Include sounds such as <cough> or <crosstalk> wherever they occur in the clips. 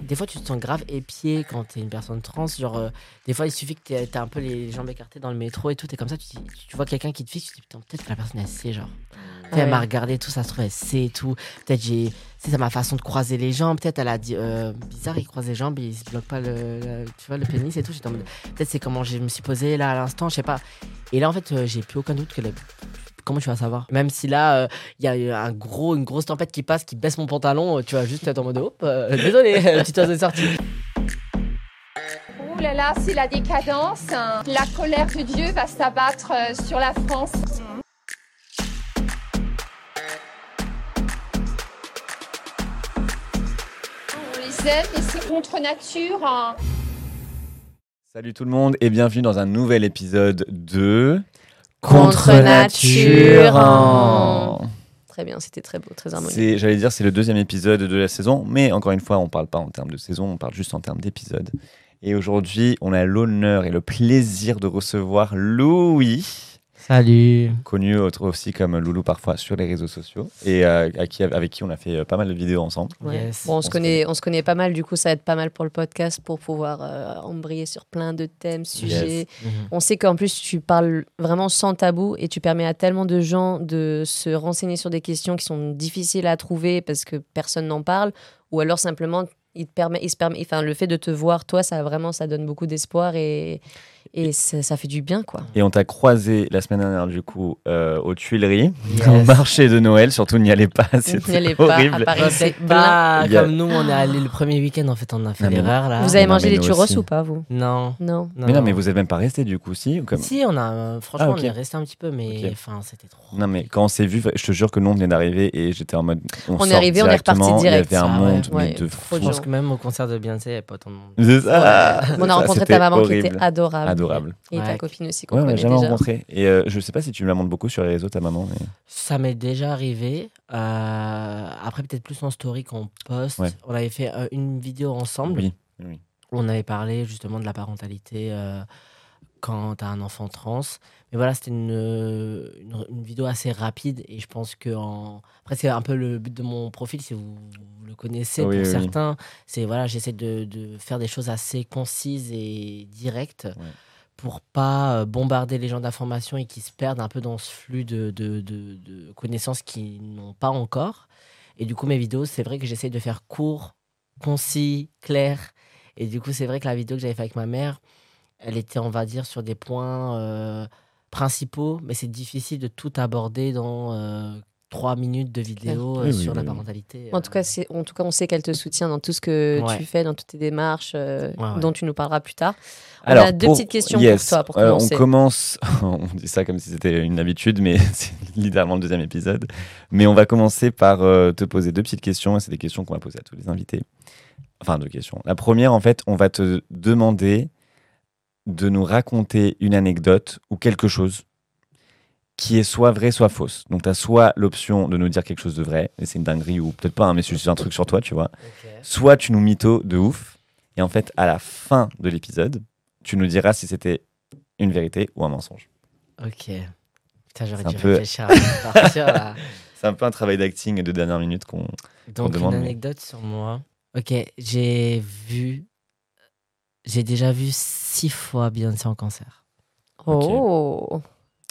Des fois, tu te sens grave épié quand t'es une personne trans. Genre, euh, des fois, il suffit que t'aies un peu les jambes écartées dans le métro et tout. T'es comme ça, tu, dis- tu vois quelqu'un qui te fixe, tu te dis putain, peut-être que la personne elle sait, genre. Peut-être Elle m'a regardé tout, ça se trouve, elle sait et tout. Peut-être j'ai. C'est ça ma façon de croiser les jambes. Peut-être elle a dit euh, bizarre, il croise les jambes, il se bloque pas le, le- tu vois, le pénis et tout. J'étais en mode, Peut-être c'est comment je me suis posé là à l'instant, je sais pas. Et là, en fait, euh, j'ai plus aucun doute que la- Comment tu vas savoir? Même si là, euh, il y a un gros, une grosse tempête qui passe, qui baisse mon pantalon, euh, tu vas juste être en mode hop, euh, <laughs> désolé, le petit oiseau est sorti. Ouh là là, c'est la décadence. hein. La colère de Dieu va s'abattre euh, sur la France. On les aime, mais c'est contre nature. hein. Salut tout le monde et bienvenue dans un nouvel épisode de Contre nature. Très bien, c'était très beau, très harmonieux. J'allais dire, c'est le deuxième épisode de la saison, mais encore une fois, on parle pas en termes de saison, on parle juste en termes d'épisode. Et aujourd'hui, on a l'honneur et le plaisir de recevoir Louis, Salut. connu autre- aussi comme Loulou parfois sur les réseaux sociaux, et euh, à qui- avec qui on a fait euh, pas mal de vidéos ensemble. Ouais. Yes. Bon, on, On se connaît, on se connaît pas mal, du coup, ça aide pas mal pour le podcast pour pouvoir euh, embrayer sur plein de thèmes, sujets. Mhm. On sait qu'en plus, tu parles vraiment sans tabou et tu permets à tellement de gens de se renseigner sur des questions qui sont difficiles à trouver parce que personne n'en parle, ou alors simplement, il te permet, il se permet, enfin, le fait de te voir, toi, ça vraiment, ça donne beaucoup d'espoir et, et ça, ça fait du bien, quoi. Et on t'a croisé la semaine dernière, du coup, euh, aux Tuileries, Yes. au marché de Noël, surtout n'y allez pas, N'y c'était allez pas, horrible. à Paris, Bah, c'est a- comme nous, on est allé le premier week-end, en fait, on a fait Non, mais- l'erreur là. Vous avez non, mangé nous churros aussi. ou pas, vous? Non. Non. Mais non, mais vous avez même pas resté du coup, si ou comme... Si, on a. euh, franchement, Ah, ok. on est resté un petit peu, mais enfin, c'était trop. Non mais quand on s'est vu, je te jure que nous on venait d'arriver et j'étais en mode. On, On est arrivé, on est reparti direct. Il y avait un Ah ouais, monde mais ouais, de fou. Je pense que même au concert de Beyoncé, il n'y avait pas autant de monde. C'est ça. On a rencontré ta maman qui horrible. était adorable. Adorable. Et ta copine aussi qu'on connaît jamais déjà. rencontré. Et euh, je sais pas si tu me la montres beaucoup sur les réseaux, ta maman. Mais... Ça m'est déjà arrivé. euh, après, peut-être plus en story qu'on poste. Ouais. On avait fait euh, une vidéo ensemble. Oui. oui. où on avait parlé justement de la parentalité euh, quand tu as un enfant trans. Mais voilà, c'était une, une, une vidéo assez rapide et je pense que en... après c'est un peu le but de mon profil si vous le connaissez Oui, pour oui, certains, c'est voilà, j'essaie de, de faire des choses assez concises et directes pour pas euh, bombarder les gens d'informations et qu'ils se perdent un peu dans ce flux de, de, de- connaissances qu'ils n'ont pas encore. Et du coup, mes vidéos, c'est vrai que j'essaie de faire court, concis, clair. Et du coup, c'est vrai que la vidéo que j'avais fait avec ma mère, elle était, on va dire, sur des points euh, principaux, mais c'est difficile de tout aborder dans euh, trois minutes de vidéo euh, Oui, sur oui, la oui. parentalité. En tout, cas, c'est- en tout cas, on sait qu'elle te soutient dans tout ce que Ouais. tu fais, dans toutes tes démarches, euh, Ouais, ouais. dont tu nous parleras plus tard. On a deux petites questions pour toi, pour euh, commencer. on commence, <laughs> on dit ça comme si c'était une habitude, mais <laughs> c'est littéralement le deuxième épisode. Mais on va commencer par euh, te poser deux petites questions, et c'est des questions qu'on va poser à tous les invités. Enfin, deux questions. La première, en fait, on va te demander de nous raconter une anecdote ou quelque chose qui est soit vrai, soit fausse. Donc, tu as soit l'option de nous dire quelque chose de vrai, et c'est une dinguerie, ou peut-être pas, hein, mais c'est un truc sur toi, tu vois. Ok. Soit tu nous mythos de ouf, et en fait, à la fin de l'épisode, tu nous diras si c'était une vérité ou un mensonge. Ok. Putain, j'aurais dû peu- réfléchir de <laughs> partir là. C'est un peu un travail d'acting de dernière minute qu'on. Donc, demande, une mais- anecdote sur moi. Ok, j'ai vu. J'ai déjà vu six fois Beyoncé en concert. Oh,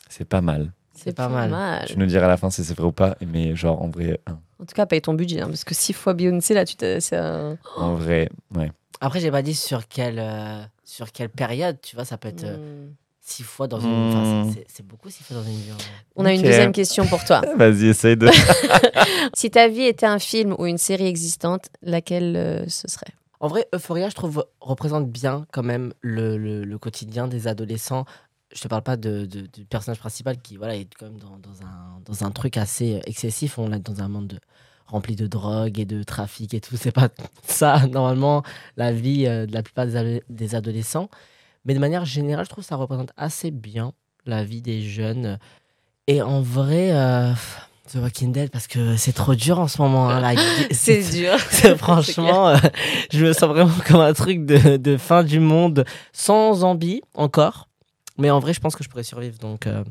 C'est pas mal. C'est pas mal. Tu nous diras à la fin si c'est vrai ou pas, mais genre en vrai. En tout cas, paye ton budget, hein, parce que six fois Beyoncé, là, tu t'es- un... en vrai, ouais. Après, j'ai pas dit sur quelle, euh, sur quelle période, tu vois, ça peut être euh, Hmm. six fois dans une. enfin, Hmm. c'est- beaucoup six fois dans une vie. On a une deuxième question pour toi. <laughs> Vas-y, essaye de. <laughs> si ta vie était un film ou une série existante, laquelle euh, ce serait? En vrai, Euphoria, je trouve, représente bien quand même le, quotidien des adolescents. Je te parle pas de, du personnage principal qui voilà, est quand même dans, un, dans un truc assez excessif. On est dans un monde de- rempli de drogue et de trafic et tout. C'est pas <laughs> ça, normalement, la vie euh, de la plupart des adolescents. Mais de manière générale, je trouve que ça représente assez bien la vie des jeunes. Et en vrai, euh, The Walking Dead, parce que c'est trop dur en ce moment. hein, la- <laughs> dur. <laughs> c'est- Franchement, euh, je me sens vraiment <laughs> comme un truc de, de fin du monde, sans zombie encore. Mais en vrai, je pense que je pourrais survivre. Donc, euh,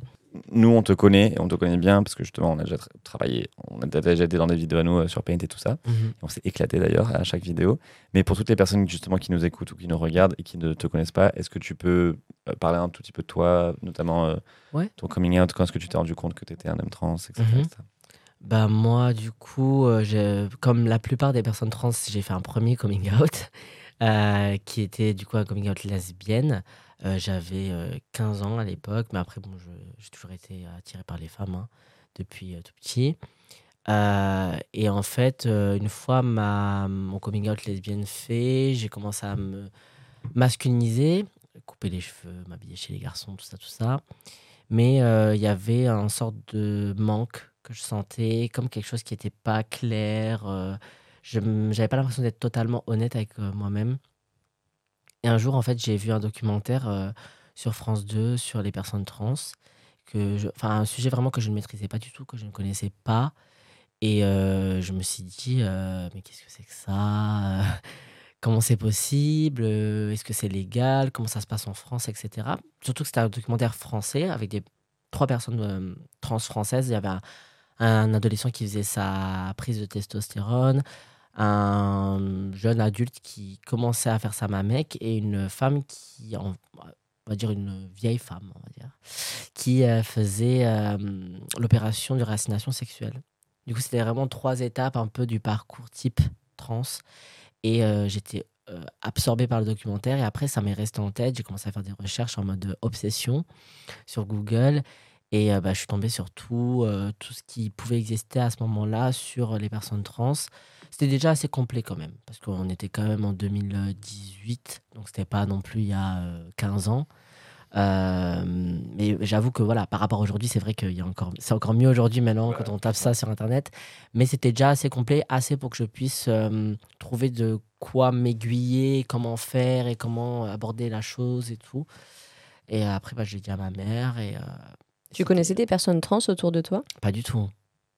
Nous, on te connaît, et on te connaît bien, parce que justement, on a déjà tra- travaillé, on a déjà été dans des vidéos à nous euh, sur Paint et tout ça. On s'est éclaté d'ailleurs à chaque vidéo. Mais pour toutes les personnes justement qui nous écoutent ou qui nous regardent et qui ne te connaissent pas, est-ce que tu peux euh, parler un tout petit peu de toi, notamment euh, Ouais. ton coming out, quand est-ce que tu t'es rendu compte que tu étais un homme trans, etc. Mhm. etc. bah, moi, du coup, euh, comme la plupart des personnes trans, j'ai fait un premier coming out, <laughs> qui était du coup un coming out lesbienne. Euh, J'avais euh, 15 ans à l'époque, mais après, bon, j'ai toujours été attiré par les femmes hein, depuis euh, tout petit. Euh, et en fait, euh, une fois ma, mon coming out lesbienne fait, j'ai commencé à me masculiniser, couper les cheveux, m'habiller chez les garçons, tout ça, tout ça. Mais euh, il y avait un sorte de manque que je sentais, comme quelque chose qui n'était pas clair. euh, je n'avais pas l'impression d'être totalement honnête avec euh, moi-même. Et un jour, en fait, j'ai vu un documentaire euh, sur France 2 sur les personnes trans, que enfin un sujet vraiment que je ne maîtrisais pas du tout, que je ne connaissais pas. Et euh, je me suis dit, euh, mais qu'est-ce que c'est que ça? <laughs> Comment c'est possible? Est-ce que c'est légal? Comment ça se passe en France, etc. Surtout que c'était un documentaire français avec des trois personnes trans françaises. Il y avait un adolescent qui faisait sa prise de testostérone, un jeune adulte qui commençait à faire sa mamec et une femme qui, on va dire une vieille femme, on va dire, qui euh, faisait euh, l'opération de réassignation sexuelle. Du coup, c'était vraiment trois étapes un peu du parcours type trans. Et euh, j'étais euh, absorbé par le documentaire. Et après, ça m'est resté en tête. J'ai commencé à faire des recherches en mode obsession sur Google. Et bah, je suis tombé sur tout, tout ce qui pouvait exister à ce moment-là sur les personnes trans. C'était déjà assez complet quand même, parce qu'on était quand même en 2018, donc c'était pas non plus il y a euh, 15 ans. Euh, mais j'avoue que voilà, par rapport à aujourd'hui, c'est vrai qu'il y a encore, c'est encore mieux aujourd'hui maintenant quand on tape ça sur internet. Mais c'était déjà assez complet, assez pour que je puisse euh, trouver de quoi m'aiguiller, comment faire et comment aborder la chose et tout. Et après, bah, j'ai dit à ma mère et. euh, Tu connaissais des personnes trans autour de toi? Pas du tout.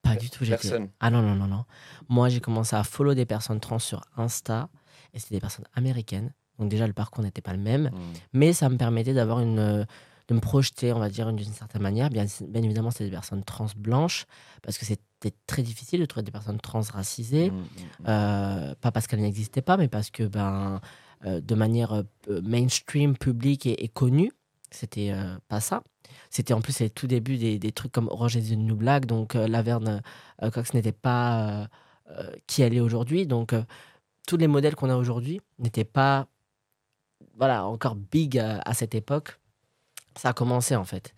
Pas du tout. Personne. Ah non, non, non, non. Moi, j'ai commencé à follow des personnes trans sur Insta et c'était des personnes américaines. Donc déjà, le parcours n'était pas le même Mm. mais ça me permettait d'avoir une euh, de me projeter on va dire d'une certaine manière bien, bien évidemment c'était des personnes trans blanches parce que c'était très difficile de trouver des personnes trans racisées Mm, mm, Euh, pas parce qu'elles n'existaient pas mais parce que ben euh, de manière euh, mainstream publique et, et connue c'était euh, pas ça c'était en plus les tout début des, des trucs comme Orange is the New Black donc euh, Laverne euh, Cox n'était pas euh, qui elle est aujourd'hui donc tous les modèles qu'on a aujourd'hui n'étaient pas voilà, encore big à, cette époque. Ça a commencé en fait.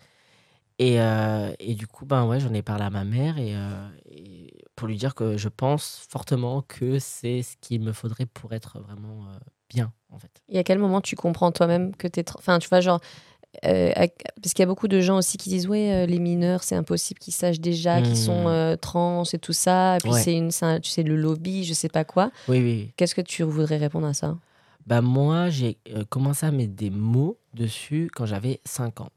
Et, et du coup, ben ouais, j'en ai parlé à ma mère et, pour lui dire que je pense fortement que c'est ce qu'il me faudrait pour être vraiment bien en fait. Et à quel moment tu comprends toi-même que tu es. Enfin, tu vois, genre. Euh, parce qu'il y a beaucoup de gens aussi qui disent ouais euh, les mineurs c'est impossible qu'ils sachent déjà qu'ils sont euh, trans et tout ça et puis Ouais. c'est une c'est un- tu sais le lobby je sais pas quoi Oui, oui, qu'est-ce que tu voudrais répondre à ça? Bah moi, j'ai commencé à mettre des mots dessus quand j'avais 5 ans.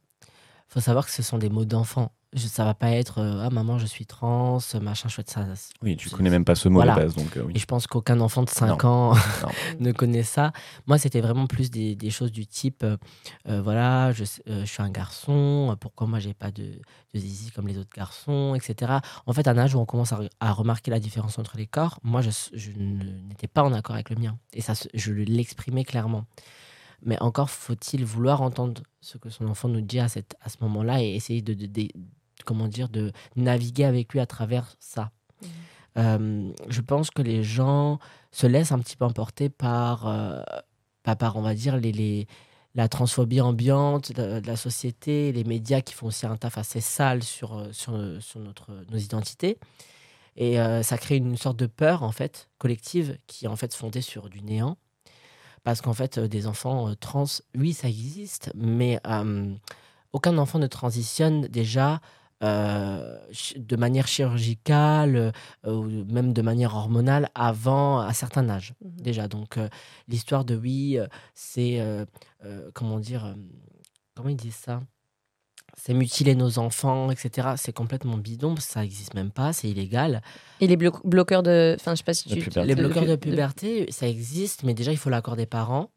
faut savoir que ce sont des mots d'enfant. Je- ça va pas être euh, ah maman je suis trans, machin chouette ça. Oui, tu connais même pas ce mot Voilà. de base, donc euh, oui. Et je pense qu'aucun enfant de 5 Non. ans Non. <laughs> ne connaît ça. Moi, c'était vraiment plus des, des choses du type euh, voilà, je, suis un garçon, pourquoi moi j'ai pas de, de zizi comme les autres garçons, etc. En fait, à un âge où on commence à, re- à remarquer la différence entre les corps, moi je, n'étais pas en accord avec le mien. Et ça, je l'exprimais clairement. Mais encore faut-il vouloir entendre ce que son enfant nous dit à, cette, à ce moment-là et essayer de, de- de- comment dire, de naviguer avec lui à travers ça. Euh, je pense que les gens se laissent un petit peu emporter par, euh, pas par on va dire, les, les- la transphobie ambiante de, de la société, les médias qui font aussi un taf assez sale sur, euh, sur, sur notre, nos identités. Et euh, ça crée une sorte de peur, en fait, collective, qui est en fait fondée sur du néant. Parce qu'en fait, des enfants trans, oui, ça existe, mais aucun enfant ne transitionne déjà de manière chirurgicale euh, ou même de manière hormonale avant un certain âge Mhm. déjà. Donc euh, l'histoire de oui, euh, c'est euh, euh, comment dire, euh, comment ils disent ça? C'est mutiler nos enfants, etc. C'est complètement bidon, ça n'existe même pas, c'est illégal. Et les blo- bloqueurs de. Enfin, je sais pas si tu. Les bloqueurs de puberté, ça existe, mais déjà il faut l'accord des parents.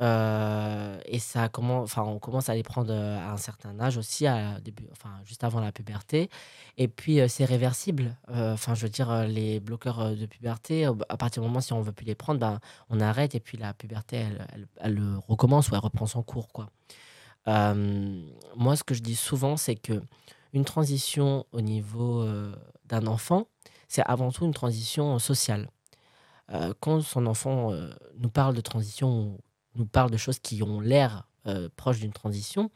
Euh, et ça commence, enfin, on commence à les prendre euh, à un certain âge aussi, à début, enfin, juste avant la puberté. Et puis euh, c'est réversible. Je veux dire, les bloqueurs de puberté, à partir du moment si on veut plus les prendre, ben, on arrête et puis la puberté, elle, elle, elle, recommence ou elle reprend son cours, quoi. Moi, ce que je dis souvent, c'est que une transition au niveau d'un enfant, c'est avant tout une transition sociale. Quand son enfant nous parle de transition, nous parle de choses qui ont l'air euh, proches d'une transition,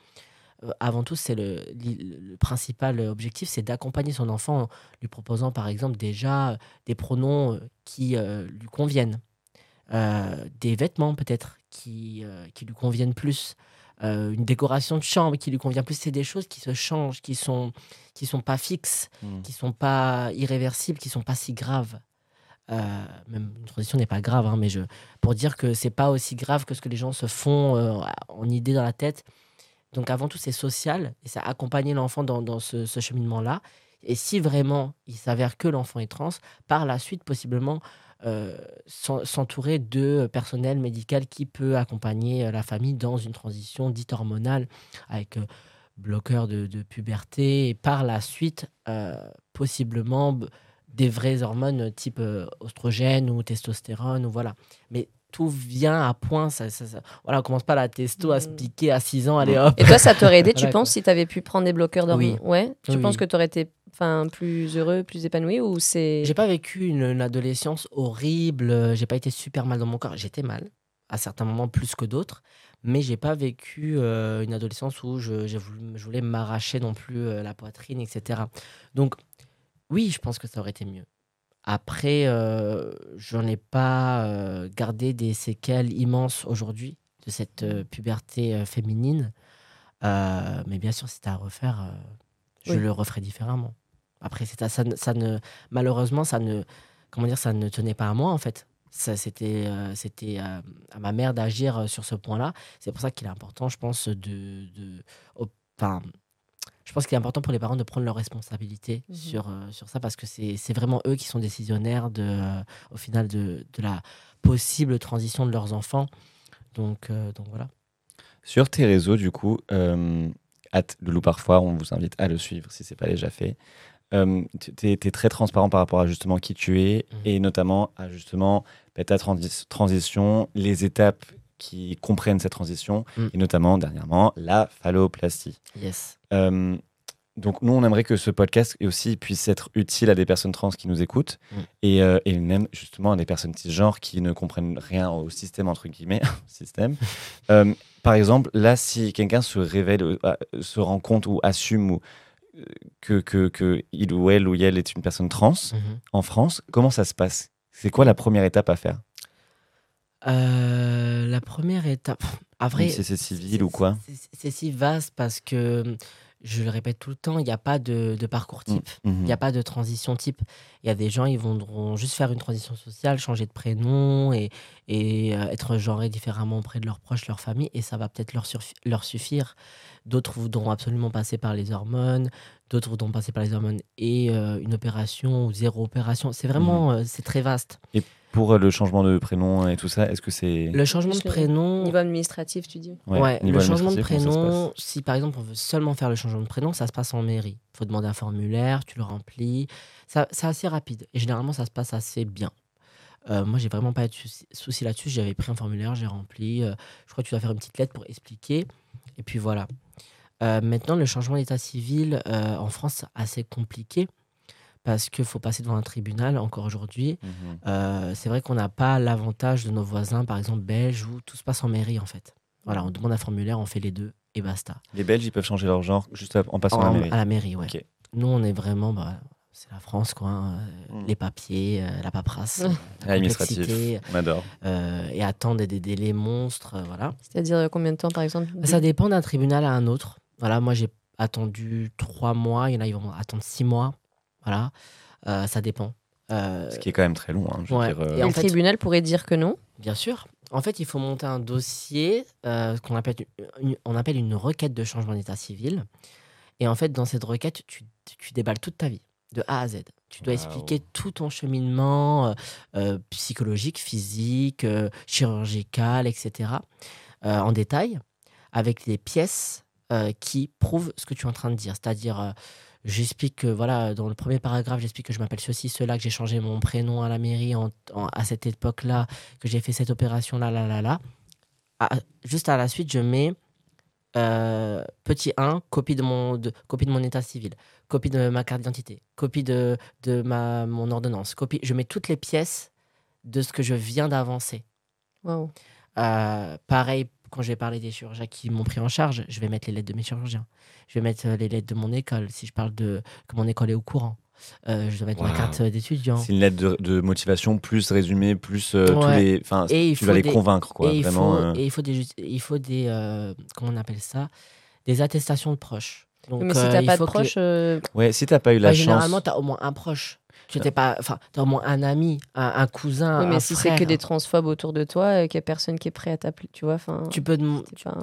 euh, avant tout, c'est le, principal objectif, c'est d'accompagner son enfant en lui proposant par exemple déjà euh, des pronoms euh, qui lui conviennent, des vêtements peut-être qui, qui lui conviennent plus, euh, une décoration de chambre qui lui convient plus. C'est des choses qui se changent, qui sont qui sont pas fixes, Mm. qui sont pas irréversibles, qui sont pas si graves. Euh, même une transition n'est pas grave, hein, mais je, pour dire que c'est pas aussi grave que ce que les gens se font euh, en idée dans la tête. Donc avant tout, c'est social et ça accompagner l'enfant dans, ce, cheminement-là. Et si vraiment il s'avère que l'enfant est trans, par la suite, possiblement euh, s'en- s'entourer de personnel médical qui peut accompagner la famille dans une transition dite hormonale avec bloqueur de, puberté et par la suite, possiblement des vraies hormones type euh, oestrogène ou testostérone ou voilà. Mais tout vient à point. Ça, ça- ça- Voilà, on commence pas la testo à se Mm. piquer à 6 ans, allez hop. Et toi, ça t'aurait aidé, <laughs> tu Voilà, penses, si tu avais pu prendre des bloqueurs d'hormones? Oui. Ouais? Tu Oui, penses que tu aurais été enfin, plus heureux, plus épanoui ou c'est. J'ai pas vécu une, une adolescence horrible. euh, J'ai pas été super mal dans mon corps. J'étais mal à certains moments plus que d'autres, mais j'ai pas vécu euh, une adolescence où je, voulais m'arracher non plus euh, la poitrine, etc. Donc oui, je pense que ça aurait été mieux. Après, euh, j'en ai pas euh, gardé des séquelles immenses aujourd'hui de cette euh, puberté euh, féminine. Mais bien sûr, si c'était à refaire, je Oui. le referais différemment. Après, ça, ne- ça ne, malheureusement, ça ne, comment dire, ça ne tenait pas à moi en fait. Ça, c'était, c'était à ma mère d'agir sur ce point-là. C'est pour ça qu'il est important, je pense, de, de, au- enfin, je pense qu'il est important pour les parents de prendre leurs responsabilités Mhm. sur, euh, sur ça parce que c'est, c'est vraiment eux qui sont décisionnaires de, euh, au final de, de la possible transition de leurs enfants. Donc, euh, donc voilà. Sur tes réseaux, du coup, euh, at Loulou parfois, on vous invite à le suivre si c'est pas déjà fait. Euh, tu es, très transparent par rapport à justement qui tu es Mhm. et notamment à justement bah, ta transi- transition, les étapes qui comprennent cette transition Mhm. et notamment dernièrement la phalloplastie. Yes. Euh, donc nous, on aimerait que ce podcast aussi puisse être utile à des personnes trans qui nous écoutent Mm. et, euh, et même justement à des personnes cisgenres qui ne comprennent rien au système, entre guillemets, <laughs> système. Euh, par exemple, là, si quelqu'un se révèle, euh, se rend compte ou assume ou, que, que, que il ou elle ou elle est une personne trans Mhm. en France, comment ça se passe? C'est quoi la première étape à faire? Euh, la première étape, à vrai, c'est civil ou quoi? c'est- si vaste parce que je le répète tout le temps, il n'y a pas de, de parcours type. Il n'y a pas de transition type. Il y a des gens, ils voudront juste faire une transition sociale, changer de prénom et, et euh, être genrés différemment auprès de leurs proches, leur famille, et ça va peut-être leur, suffire. D'autres voudront absolument passer par les hormones, d'autres voudront passer par les hormones et euh, une opération ou zéro opération. C'est vraiment, euh, c'est très vaste. Pour euh, le changement de prénom et tout ça, est-ce que c'est. Le changement de prénom, Niveau administratif, tu dis. Ouais, niveau le changement de prénom, si par exemple on veut seulement faire le changement de prénom, ça se passe en mairie. Il faut demander un formulaire, tu le remplis. Ça, c'est assez rapide et généralement ça se passe assez bien. Euh, moi, j'ai vraiment pas eu de souci, souci là-dessus. J'avais pris un formulaire, j'ai rempli. euh, je crois que tu dois faire une petite lettre pour expliquer. Et puis voilà. Euh, maintenant, le changement d'état civil euh, en France, c'est assez compliqué parce qu'il faut passer devant un tribunal encore aujourd'hui. Mhm. Euh, c'est vrai qu'on n'a pas l'avantage de nos voisins, par exemple belges, où tout se passe en mairie en fait. Voilà, on demande un formulaire, on fait les deux et basta. Les Belges, ils peuvent changer leur genre juste en passant à En- la mairie. ouais. Nous, on est vraiment, bah, c'est la France, quoi. hein, euh, Mm. Les papiers, euh, la paperasse, <laughs> euh, la On adore. euh, et attendre des délais monstres, euh, voilà. C'est-à-dire combien de temps, par exemple Ça dépend d'un tribunal à un autre. Voilà, moi j'ai attendu trois mois, il y en a ils vont attendre six mois. Voilà, Euh, ça dépend. Euh, Ce qui est quand même très long. hein, je veux ouais. dire, euh, Et en le fait- tribunal pourrait dire que non. Bien sûr. En fait, il faut monter un dossier euh, qu'on appelle une, on appelle une requête de changement d'état civil. Et en fait, dans cette requête, tu, tu déballes toute ta vie, de A à Z. Tu dois expliquer tout ton cheminement euh, euh, psychologique, physique, euh, chirurgical, etc. euh, en détail, avec des pièces euh, qui prouvent ce que tu es en train de dire. C'est-à-dire, euh, j'explique que, voilà, dans le premier paragraphe, j'explique que je m'appelle ceci, cela, que j'ai changé mon prénom à la mairie en- en- à cette époque-là, que j'ai fait cette opération là, là, là, là. Ah, juste à la suite, je mets euh, petit 1, copie de, mon, de, copie de mon état civil, copie de ma carte d'identité, copie de, de ma, mon ordonnance, copie, je mets toutes les pièces de ce que je viens d'avancer. Waouh. Euh, pareil, quand je vais parler des chirurgiens qui m'ont pris en charge, je vais mettre les lettres de mes chirurgiens. Je vais mettre euh, les lettres de mon école, si je parle de que mon école est au courant. Euh, je dois mettre ma carte euh, d'étudiant. C'est une lettre de, de motivation plus résumée, plus euh, tous Ouais. les. Enfin, Et il tu faut vas les des- convaincre, quoi. et, il vraiment. faut, euh, et il faut des, il faut des comment on appelle ça? Des attestations de proches. Donc, Mais si euh, t'as pas de faut que proche, euh, Ouais, si t'as pas eu la Bah, chance. Généralement, tu as au moins un proche. Tu t'es pas, enfin, as au moins un ami, un, un cousin, oui, mais un si c'est que des transphobes autour de toi, et qu'il n'y a personne qui est prêt à t'appeler, tu vois. Enfin, Tu peux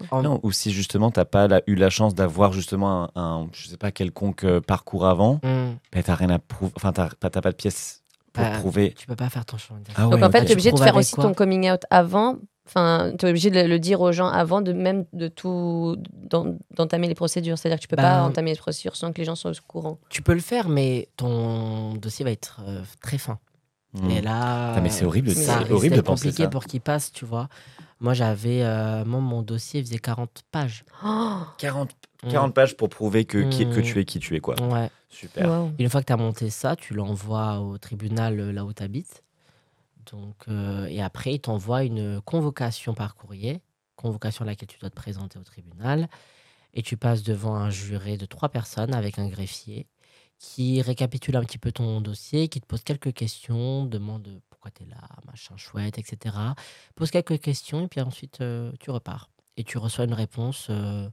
pas- Non, ou si justement t'as pas la- eu la chance d'avoir justement un, un, je sais pas quelconque euh, parcours avant, ben t'as rien à prouver, enfin t'as pas, t'as pas de pièce pour Bah, prouver. Tu peux pas faire ton chemin. Ah Donc en fait, ok. tu es obligé de faire aussi quoi ton coming out avant. Enfin, tu es obligé de le, dire aux gens avant de même de tout d'en- d'entamer les procédures. C'est-à-dire que tu peux Ben- pas entamer les procédures sans que les gens soient au courant. Tu peux le faire, mais ton dossier va être euh, très fin. Hmm. Et là, Ah, mais c'est horrible, ça c'est horrible de penser compliqué ça. pour qu'il passe, tu vois. Moi, j'avais, euh, moi, mon dossier faisait 40 pages. 40, Mm. 40 pages pour prouver que, qui- que Mm. tu es qui tu es, quoi. Ouais. Super. Une fois que tu as monté ça, tu l'envoies au tribunal euh, là où tu habites. Donc, euh, et après, il t'envoie une convocation par courrier, convocation à laquelle tu dois te présenter au tribunal. Et tu passes devant un juré de trois personnes avec un greffier qui récapitule un petit peu ton dossier, qui te pose quelques questions, demande pourquoi tu es là, machin chouette, etc. Pose quelques questions et puis ensuite euh, tu repars. Et tu reçois une réponse. euh,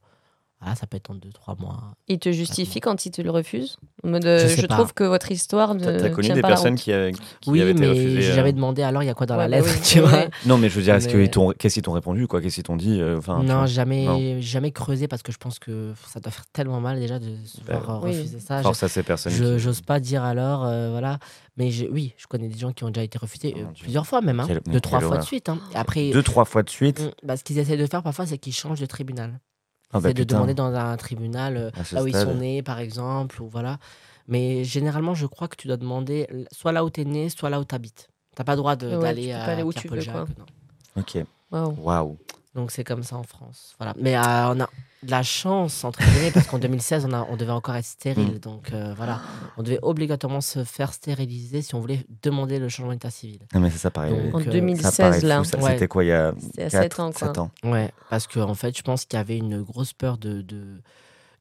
voilà, ça peut être en deux, trois mois. Il te justifie quand il te le refuse euh, Je je, pas. trouve que votre histoire ne T'as connu tient des personnes qui, euh, qui- qui oui, avaient été refusées j'ai euh, jamais demandé alors il y a quoi dans Ouais, la lettre, oui. <laughs> tu vois. Ouais. Non, mais je veux dire, est-ce Mais- qu'ils t'ont, qu'est-ce qu'ils t'ont répondu, quoi? Qu'est-ce qu'ils t'ont dit euh, enfin, non, jamais, Non. jamais creusé parce que je pense que ça doit faire tellement mal déjà de se Bah, voir euh, oui. refuser ça. Force à ces personnes. Je qui- j'ose pas dire alors, euh, voilà. Mais je- oui, je connais des gens qui ont déjà été refusés Oh euh, plusieurs fois même, hein, deux trois fois de suite. après, Deux, trois fois de suite. ce qu'ils essaient de faire parfois, c'est qu'ils changent de tribunal. Ah bah c'est de demander dans un tribunal euh, là où ils sont nés, par exemple, ou voilà. Mais généralement, je crois que tu dois demander soit là où tu es né, soit là où tu habites. T'as pas le droit de- Ouais, tu d'aller peux à où tu veux, non. Ok. Waouh. Waouh. Donc c'est comme ça en France. Voilà. Mais euh, on a de la chance, entre guillemets, parce qu'en <laughs> 2016, on, a, on devait encore être stérile. Mm. Donc euh, voilà, on devait obligatoirement se faire stériliser si on voulait demander le changement d'état civil. Non, mais c'est ça pareil. Donc, En euh, ça 2016, paraît là. fou, ça. Ouais. C'était quoi il y a C'était à 4, 7 ans, quoi. ans? Ouais, parce qu'en en fait, je pense qu'il y avait une grosse peur de, de,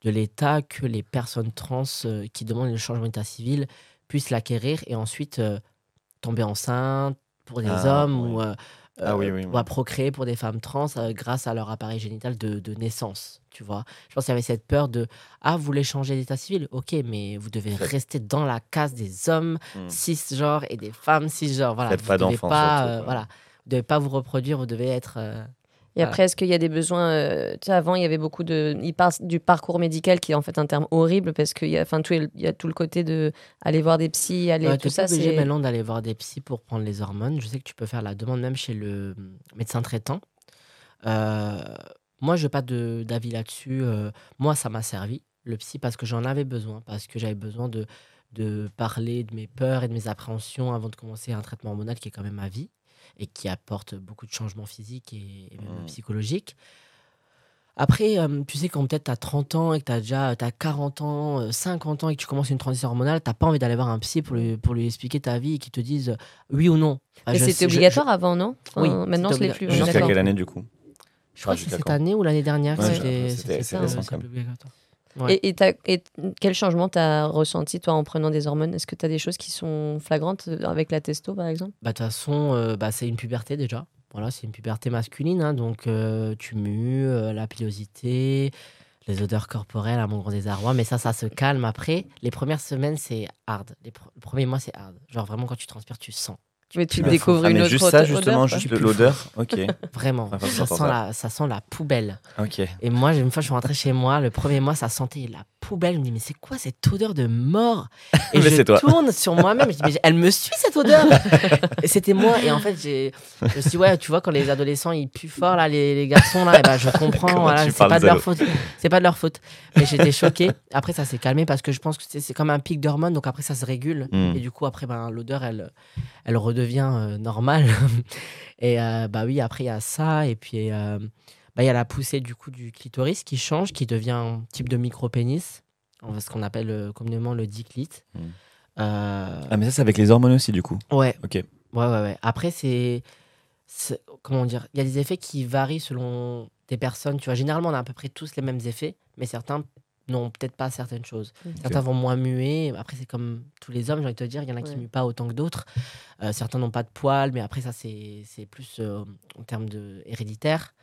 de l'État que les personnes trans euh, qui demandent le changement d'état civil puissent l'acquérir et ensuite euh, tomber enceinte pour des Ah, hommes ouais. ou euh, Ah oui, oui, oui. ouais, procréer pour des femmes trans euh, grâce à leur appareil génital de, de naissance. Tu vois, je pense qu'il y avait cette peur de ah vous voulez changer d'état civil, ok, mais vous devez rester dans la case des hommes Hmm. cisgenres et des femmes cisgenres. Voilà, Faites vous pas devez d'enfants, pas, surtout, euh, voilà, vous devez pas vous reproduire, vous devez être. Et après, est-ce qu'il y a des besoins euh, Tu sais, avant, il y avait beaucoup de. Il parle du parcours médical qui est en fait un terme horrible parce qu'il y a, enfin, tout, il y a tout le côté de aller voir des psys, aller Ouais, tout ça. obligé maintenant d'aller voir des psys pour prendre les hormones. Je sais que tu peux faire la demande même chez le médecin traitant. Euh, moi, je n'ai pas de- d'avis là-dessus. Euh, moi, ça m'a servi, le psy, parce que j'en avais besoin, parce que j'avais besoin de, de parler de mes peurs et de mes appréhensions avant de commencer un traitement hormonal qui est quand même ma vie et qui apporte beaucoup de changements physiques et, et même Mm. psychologiques. Après, euh, tu sais, quand peut-être tu as 30 ans et que tu as déjà t'as 40 ans, euh, 50 ans et que tu commences une transition hormonale, tu pas envie d'aller voir un psy pour lui, pour lui expliquer ta vie et qu'il te dise euh, oui ou non. Mais je- c'était je- obligatoire avant, non Enfin, Oui, Maintenant, ce l'est obliga- plus. Jusqu'à quelle année du coup Je crois que Jusqu'à c'est cette année ou l'année dernière. Ouais, c'était c'était- obligatoire. Ouais. Et, et t'as- et quel changement t'as ressenti, toi, en prenant des hormones? Est-ce que tu as des choses qui sont flagrantes euh, avec la testo, par exemple? Bah, de toute façon, euh, bah, c'est une puberté déjà. Voilà, c'est une puberté masculine. hein, donc, euh, tu mues, euh, la pilosité, les odeurs corporelles à mon grand désarroi. Mais ça, ça se calme après. Les premières semaines, c'est hard. Les pr- le premier mois, c'est hard. Genre, vraiment, quand tu transpires, tu sens. Mais tu Ah, découvres ah, une mais autre juste ça, odeur, justement, quoi. juste l'odeur. <laughs> Ok, Vraiment. Ah, ça, sent la, ça sent la poubelle. ok. Et moi, une fois, je suis rentré chez moi. Le premier mois, ça sentait la poubelle. Je me dis, mais c'est quoi cette odeur de mort <laughs> Et je toi. tourne sur moi-même. Je dis, mais elle me suit cette odeur <laughs> c'était moi. Et en fait, j'ai- je me suis dit, ouais, tu vois, quand les adolescents, ils puent fort, là, les, les garçons, là, et ben, je comprends. Voilà, tu c'est pas de leur faute. C'est pas de leur faute. Mais j'étais choquée. Après, ça s'est calmé parce que je pense que c'est c'est comme un pic d'hormones. Donc après, ça se régule. Mm. Et du coup, après, ben, l'odeur, elle, elle redevient euh, normale. <laughs> et euh, bah oui, après, il y a ça. Et puis, euh, bah, il y a la poussée du coup du clitoris qui change, qui devient un type de micro-pénis. Ce qu'on appelle communément le diclite. Mm. Euh, Ah, mais ça, c'est avec les hormones aussi, du coup. Ouais. Ok. Ouais, ouais, ouais. Après, c'est. c'est- Comment dire Il y a des effets qui varient selon des personnes. Tu vois, généralement, on a à peu près tous les mêmes effets, mais certains n'ont peut-être pas certaines choses. Certains vont moins muer. Après, c'est comme tous les hommes, j'ai envie de te dire. Il y en a qui Ouais. muent pas autant que d'autres. Euh, certains n'ont pas de poils, mais après, ça, c'est c'est plus euh, en termes de héréditaire.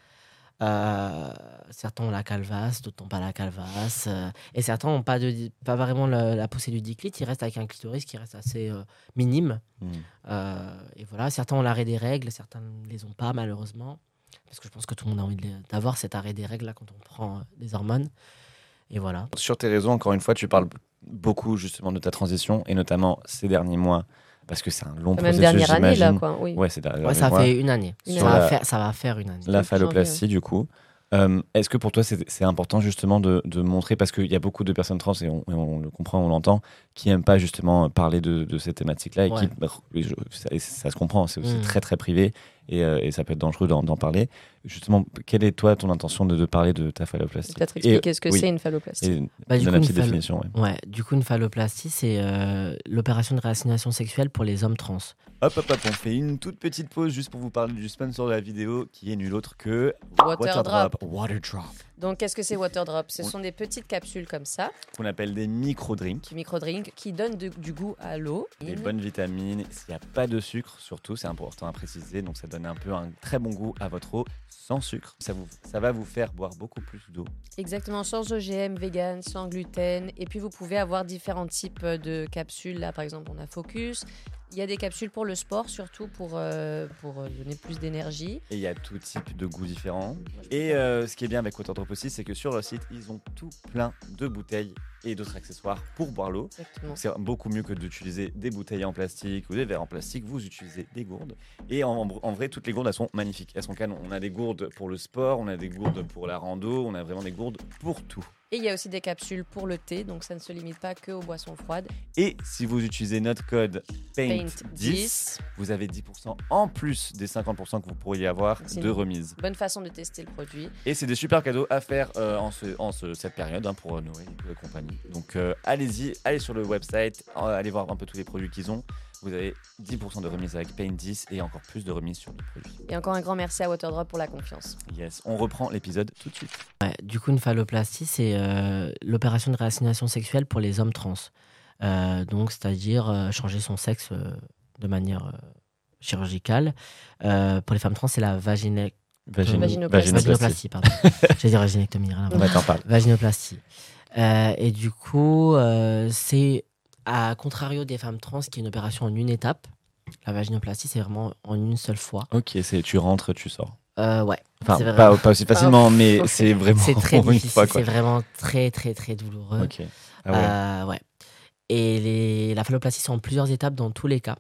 Euh, certains ont la calvasse, d'autres n'ont pas la calvasse. euh, et certains n'ont pas, de, pas vraiment la, la poussée du diclite. Ils restent avec un clitoris qui reste assez euh, minime. Mm. Euh, et voilà, certains ont l'arrêt des règles, certains ne les ont pas malheureusement. Parce que je pense que tout le monde a envie d'avoir cet arrêt des règles là quand on prend euh, des hormones. Et voilà. Sur tes réseaux, encore une fois, tu parles beaucoup justement de ta transition et notamment ces derniers mois, parce que c'est un long Même processus. dernière année, là, quoi. Oui. Ouais, c'est Ouais, ça mois. fait une année. Une Ça, va faire, ça va faire une année. La phalloplastie, du coup. Euh, Est-ce que pour toi, c'est important justement de, de montrer, parce qu'il y a beaucoup de personnes trans, et on, et on le comprend, on l'entend, qui n'aiment pas justement parler de, de ces thématiques-là, et Ouais. qui, bah, et ça, se comprend, c'est aussi Mm. très très privé, et, euh, et ça peut être dangereux d'en parler. Justement, quelle est toi ton intention de, de parler de ta phalloplastie Peut-être Et- expliquer ce que oui. c'est une phalloplastie. Et Bah, du donne coup, la une petite phallo- définition. ouais. Ouais, du coup, une phalloplastie, c'est euh, l'opération de réassignation sexuelle pour les hommes trans. Hop, hop, hop, on fait une toute petite pause juste pour vous parler du sponsor de la vidéo qui est nul autre que Waterdrop. Waterdrop, Donc, qu'est-ce que c'est Waterdrop? Ce sont des petites capsules comme ça, qu'on appelle des micro-drinks. qui micro-drink, qui donnent de- du goût à l'eau. Des bonnes vitamines, s'il n'y a pas de sucre, surtout, c'est important à préciser. Donc, ça donne un peu un très bon goût à votre eau sans sucre. Ça, vous, ça va vous faire boire beaucoup plus d'eau. Exactement, sans OGM, vegan, sans gluten. Et puis vous pouvez avoir différents types de capsules. Là, par exemple, on a Focus. Il y a des capsules pour le sport, surtout pour, euh, pour euh, donner plus d'énergie. Et il y a tout type de goûts différents. Et euh, ce qui est bien avec aussi, c'est que sur leur site, ils ont tout plein de bouteilles et d'autres accessoires pour boire l'eau. C'est beaucoup mieux que d'utiliser des bouteilles en plastique ou des verres en plastique. Vous utilisez des gourdes. Et en, en vrai, toutes les gourdes, elles sont magnifiques. Elles sont canon. On a des gourdes pour le sport, on a des gourdes pour la rando, on a vraiment des gourdes pour tout. Et il y a aussi des capsules pour le thé, donc ça ne se limite pas que aux boissons froides. Et si vous utilisez notre code PAINT10, Paint10. vous avez 10% en plus des 50% que vous pourriez avoir de remise. Bonne façon de tester le produit. Et c'est des super cadeaux à faire euh, en, ce- en ce- cette période hein, pour euh, Noël et compagnie. Donc euh, allez-y, allez sur le website, allez voir un peu tous les produits qu'ils ont. Vous avez 10% de remise avec Paint10 et encore plus de remise sur les produits. Et encore un grand merci à Waterdrop pour la confiance. Yes, on reprend l'épisode tout de suite. Ouais, du coup, une phalloplastie, c'est euh, l'opération de réassignation sexuelle pour les hommes trans. Euh, donc, c'est-à-dire euh, changer son sexe euh, de manière euh, chirurgicale. Euh, pour les femmes trans, c'est la vagine... Vaginoplastie. vaginoplastie. Pardon. <laughs> J'ai dit vaginectomie. rien à voir. On va t'en parler. Vaginoplastie. Euh, et du coup, euh, c'est à contrario des femmes trans qui est une opération en une étape. La vaginoplastie, c'est vraiment en une seule fois. Ok, c'est tu rentres, tu sors. Euh, ouais. Enfin, C'est vrai. pas, pas aussi facilement, <laughs> mais c'est vraiment C'est très <laughs> difficile. C'est vraiment très, très, très douloureux. Ok. Ah ouais. Euh, ouais. Et les, la phalloplastie sont en plusieurs étapes dans tous les cas.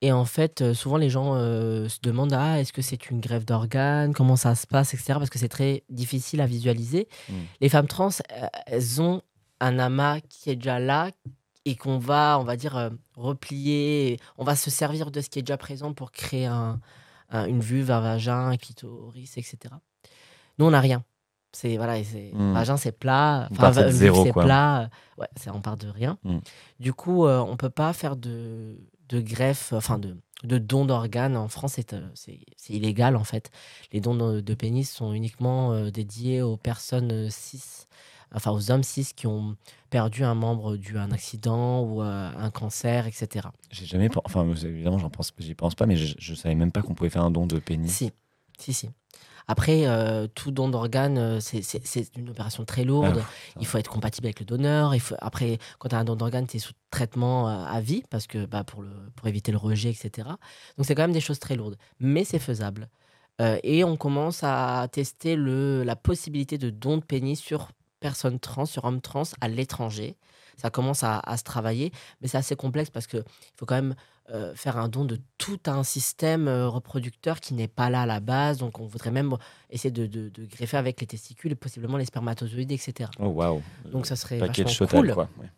Et en fait, euh, souvent les gens euh, se demandent ah, est-ce que c'est une greffe d'organes? Comment ça se passe etc. Parce que c'est très difficile à visualiser. Mm. Les femmes trans, elles ont un amas qui est déjà là et qu'on va, on va dire, euh, replier. On va se servir de ce qui est déjà présent pour créer un, un- une vulve, un vagin, un clitoris, etc. Nous, on n'a rien. C'est voilà, c'est Mm. vagin, c'est plat. On Enfin, vulve, c'est plat. Ouais, c'est on part de rien. Mm. Du coup, euh, on peut pas faire de, de greffe, enfin de, de dons d'organes. En France, c'est euh, c'est illégal en fait. Les dons de, de pénis sont uniquement euh, dédiés aux personnes cis, enfin aux hommes cis qui ont perdu un membre dû à un accident ou à un cancer, etc. J'ai jamais, enfin évidemment, j'en pense, j'y pense pas, mais je, je savais même pas qu'on pouvait faire un don de pénis. Si, si, si. Après, euh, tout don d'organes, euh, c'est- une opération très lourde. Ah, il faut être compatible avec le donneur. Il faut... Après, quand tu as un don d'organes, tu es sous traitement euh, à vie parce que, bah, pour, le... pour éviter le rejet, etc. Donc, c'est quand même des choses très lourdes. Mais c'est faisable. Euh, et on commence à tester le... la possibilité de don de pénis sur personnes trans, sur hommes trans à l'étranger. Ça commence à, à se travailler, mais c'est assez complexe parce qu'il faut quand même euh, faire un don de tout un système euh, reproducteur qui n'est pas là à la base. Donc, on voudrait même essayer de, de- de greffer avec les testicules et possiblement les spermatozoïdes, etc. Oh waouh. Donc, ça serait Package vachement cool. quoi. Ouais.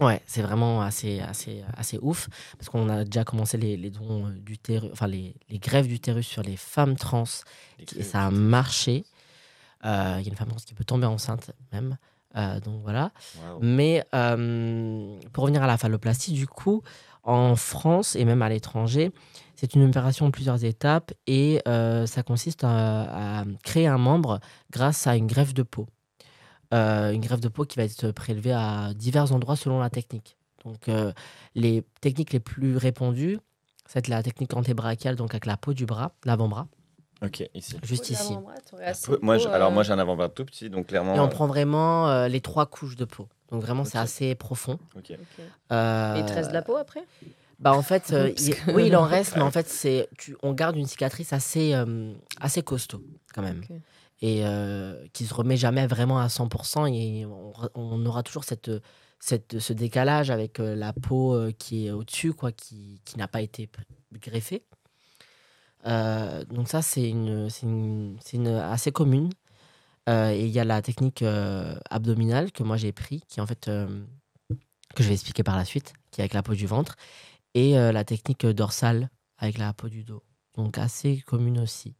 Ouais, c'est vraiment assez, assez, assez ouf parce qu'on a déjà commencé les, les dons euh, d'utérus, enfin les, les greffes d'utérus sur les femmes trans et ça a marché. Euh, Il y a une femme trans qui peut tomber enceinte même. Euh, donc voilà. Mais euh, pour revenir à la phalloplastie, du coup, en France et même à l'étranger, c'est une opération en plusieurs étapes et euh, ça consiste à, à créer un membre grâce à une greffe de peau. Euh, une greffe de peau qui va être prélevée à divers endroits selon la technique. Donc, euh, les techniques les plus répandues, c'est la technique antébrachiale, donc avec la peau du bras, l'avant-bras, Ok, ici. juste ici. Peu- Moi, je- alors moi, euh, j'ai un avant-bras tout petit, donc clairement. Et on euh, prend vraiment euh, les trois couches de peau. Donc, vraiment, c'est assez profond. ok. Euh, Et il te reste de la peau après? Bah en fait, <laughs> euh, Parce il- que- oui, il en <laughs> reste, mais en fait, c'est, tu, on garde une cicatrice assez, euh, assez costaud quand même. Et euh, qui se remet jamais vraiment à 100%. Et on, on aura toujours cette, cette, ce décalage avec euh, la peau euh, qui est au-dessus, quoi, qui, qui n'a pas été greffée. Euh, donc ça, c'est une, une, une assez commune. Euh, et il y a la technique euh, abdominale que moi j'ai pris, qui en fait, que je vais expliquer par la suite, qui est avec la peau du ventre, et la technique dorsale avec la peau du dos. Donc assez commune aussi.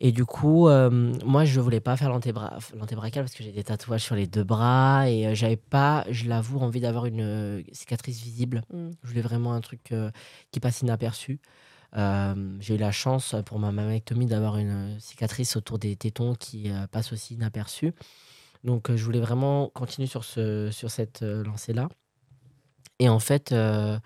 Et du coup, euh, moi, je voulais pas faire l'antébra- l'antébrachial parce que j'ai des tatouages sur les deux bras et j'avais pas, je l'avoue, envie d'avoir une cicatrice visible. Mm. Je voulais vraiment un truc euh, qui passe inaperçu. Euh, j'ai eu la chance pour ma mammectomie d'avoir une cicatrice autour des tétons qui euh, passe aussi inaperçue. Donc, euh, je voulais vraiment continuer sur, ce, sur cette euh, lancée-là. Et en fait, euh,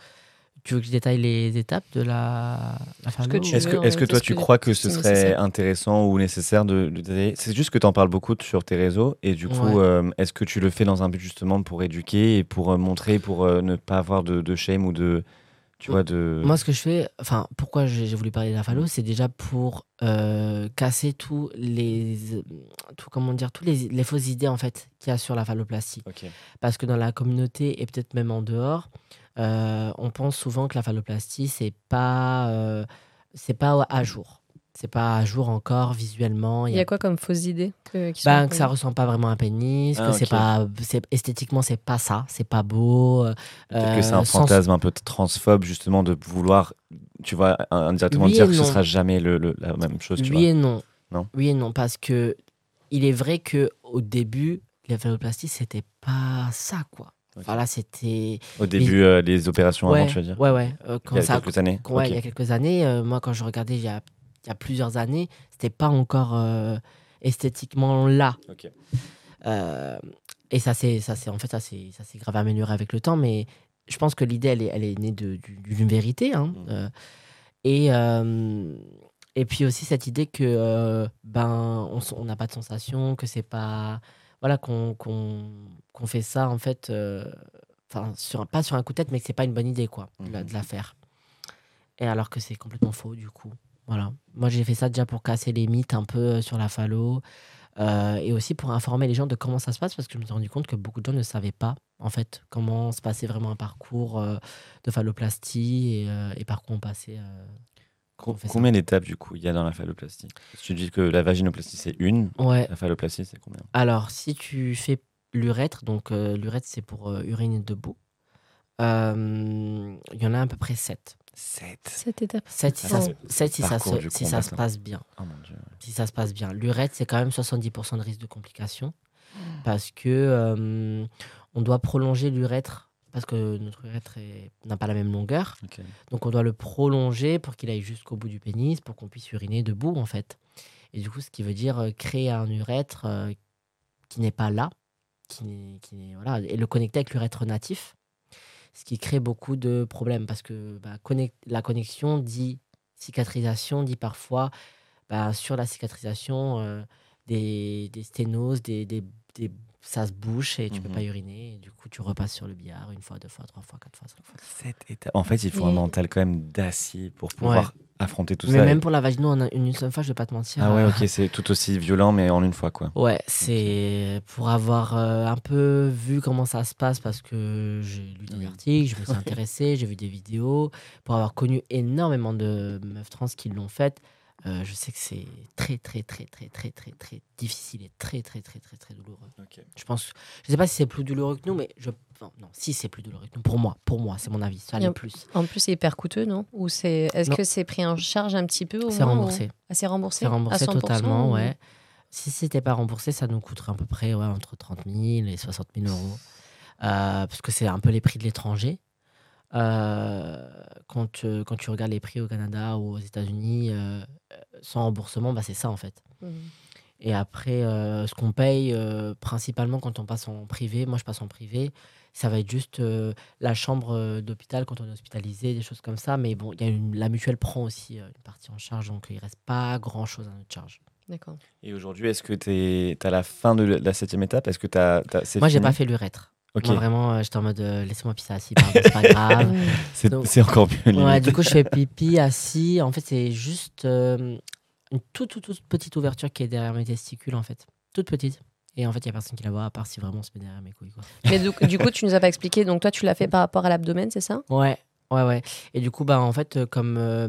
tu veux que je détaille les étapes de la, la que phallo tu Est-ce que, en est-ce que toi, tu crois que ce serait nécessaire. intéressant ou nécessaire de, de détailler? C'est juste que tu en parles beaucoup sur tes réseaux et du coup, Ouais. euh, est-ce que tu le fais dans un but justement pour éduquer et pour euh, montrer, pour euh, ne pas avoir de, de shame ou de, tu vois, de. Moi, ce que je fais, enfin, pourquoi j'ai voulu parler de la phallo, c'est déjà pour euh, casser tous les, tout, comment dire, tous les, les fausses idées en fait qu'il y a sur la phalloplastie. Parce que dans la communauté et peut-être même en dehors, euh, on pense souvent que la phalloplastie c'est pas, euh, c'est pas à jour. C'est pas à jour encore visuellement. Il y a quoi comme fausses idées que, qui sont Ben, que ça ressemble pas vraiment à un pénis, Ah, que c'est ok. pas, c'est- esthétiquement c'est pas ça, c'est pas beau. euh, Peut-être que c'est un euh, sans- fantasme un peu transphobe justement de vouloir, tu vois, indirectement Oui dire que ce sera jamais le, le- la même chose, tu oui vois. et non. Non Oui et non, parce que il est vrai que au début, la phalloplastie, c'était pas ça, quoi. Ok. Enfin là, c'était. Au début, euh, les opérations Ouais, avant, tu veux dire ouais, ouais. euh, Il y a ça quelques années. Ouais, il y a quelques années, euh, moi, quand je regardais il y a, il y a plusieurs années, c'était pas encore euh, esthétiquement là. Euh, et ça c'est ça c'est en fait ça c'est ça s'est grave amélioré avec le temps mais je pense que l'idée elle est, elle est née d'une vérité hein. Mhm. Euh, Et, et puis aussi cette idée que ben on n'a pas de sensation, que c'est pas voilà qu'on qu'on qu'on fait ça en fait, enfin sur pas sur un coup de tête, mais que c'est pas une bonne idée quoi de la, de la faire. Et alors que c'est complètement faux du coup. Voilà. Moi j'ai fait ça déjà pour casser les mythes un peu euh, sur la phallo. euh, et aussi pour informer les gens de comment ça se passe parce que je me suis rendu compte que beaucoup de gens ne savaient pas en fait comment se passait vraiment un parcours euh, de phalloplastie et, euh, et par quoi on passait on. Combien d'étapes du coup il y a dans la phalloplastie? Tu dis que la vaginoplastie c'est une, Ouais. la phalloplastie c'est combien? Alors, si tu fais l'urètre, donc l'urètre c'est pour uriner debout, il y en a à peu près 7. 7 Cette étape. 7 si Ah, ça, c'est se- si ça, se, du si ça se combattant. passe bien. Oh mon dieu. Si ça se passe bien. L'urètre, c'est quand même 70% de risque de complications parce que euh, on doit prolonger l'urètre parce que notre urètre n'a pas la même longueur. Donc on doit le prolonger pour qu'il aille jusqu'au bout du pénis pour qu'on puisse uriner debout en fait. Et du coup, ce qui veut dire euh, créer un urètre euh, qui n'est pas là, qui n'est, qui n'est- voilà, et le connecter avec l'urètre natif, ce qui crée beaucoup de problèmes parce que bah, connect- la connexion dit cicatrisation, dit parfois bah, sur la cicatrisation euh, des, des sténoses, des, des- des- ça se bouche et tu peux Mhm. pas uriner. Et du coup, tu repasses sur le billard une fois, deux fois, trois fois, quatre fois, cinq fois. 7 étapes. En fait, il faut un mental quand même d'acier pour pouvoir affronter tout mais ça. même pour la vagino, en une, une seule fois, je vais pas te mentir. Ah ouais, <laughs> ok, c'est tout aussi violent mais en une fois quoi. Ouais, c'est pour avoir euh, un peu vu comment ça se passe parce que j'ai lu des articles, je me suis <laughs> intéressé, j'ai vu des vidéos, pour avoir connu énormément de meufs trans qui l'ont fait. Euh, je sais que c'est très très très très très très très difficile et très très très très très douloureux. Je pense, je sais pas si c'est plus douloureux que nous, mais je non, non, si c'est plus douloureux que nous. Pour moi, pour moi, c'est mon avis. Ça l'est plus. En plus, c'est hyper coûteux, non? Ou c'est Est-ce que c'est pris en charge un petit peu au C'est remboursé. ou- Ah, c'est remboursé C'est remboursé à 100% totalement, ou- ouais. Si c'était pas remboursé, ça nous coûterait à peu près ouais, entre 30 000 et 60 000 euros. Euh, parce que c'est un peu les prix de l'étranger. Euh, quand, tu- quand tu regardes les prix au Canada ou aux États-Unis, euh, sans remboursement, bah, c'est ça en fait. Mhm. Et après, euh, ce qu'on paye, euh, principalement quand on passe en privé, moi je passe en privé, ça va être juste euh, la chambre euh, d'hôpital quand on est hospitalisé, des choses comme ça. Mais bon, il y a une- la mutuelle prend aussi euh, une partie en charge, donc il reste pas grand chose à notre charge. D'accord. Et aujourd'hui, est-ce que tu es à la fin de la septième étape? Est-ce que c'est Moi, j'ai pas fait l'urètre. Ok, Moi, vraiment, euh, j'étais en mode euh, laissez-moi pisser assis, pardon, c'est pas grave. <laughs> c'est, donc- c'est encore mieux. ouais, du coup, je fais pipi assis. En fait, c'est juste euh, une toute, toute, toute petite ouverture qui est derrière mes testicules, en fait. Toute petite. Et en fait, il y a personne qui la voit, à part si vraiment on se met derrière mes couilles. Quoi. Mais du, du coup, tu nous as pas expliqué. Donc, toi, tu l'as fait par rapport à l'abdomen, c'est ça? Ouais, ouais, ouais. Et du coup, bah, en fait, euh, comme euh,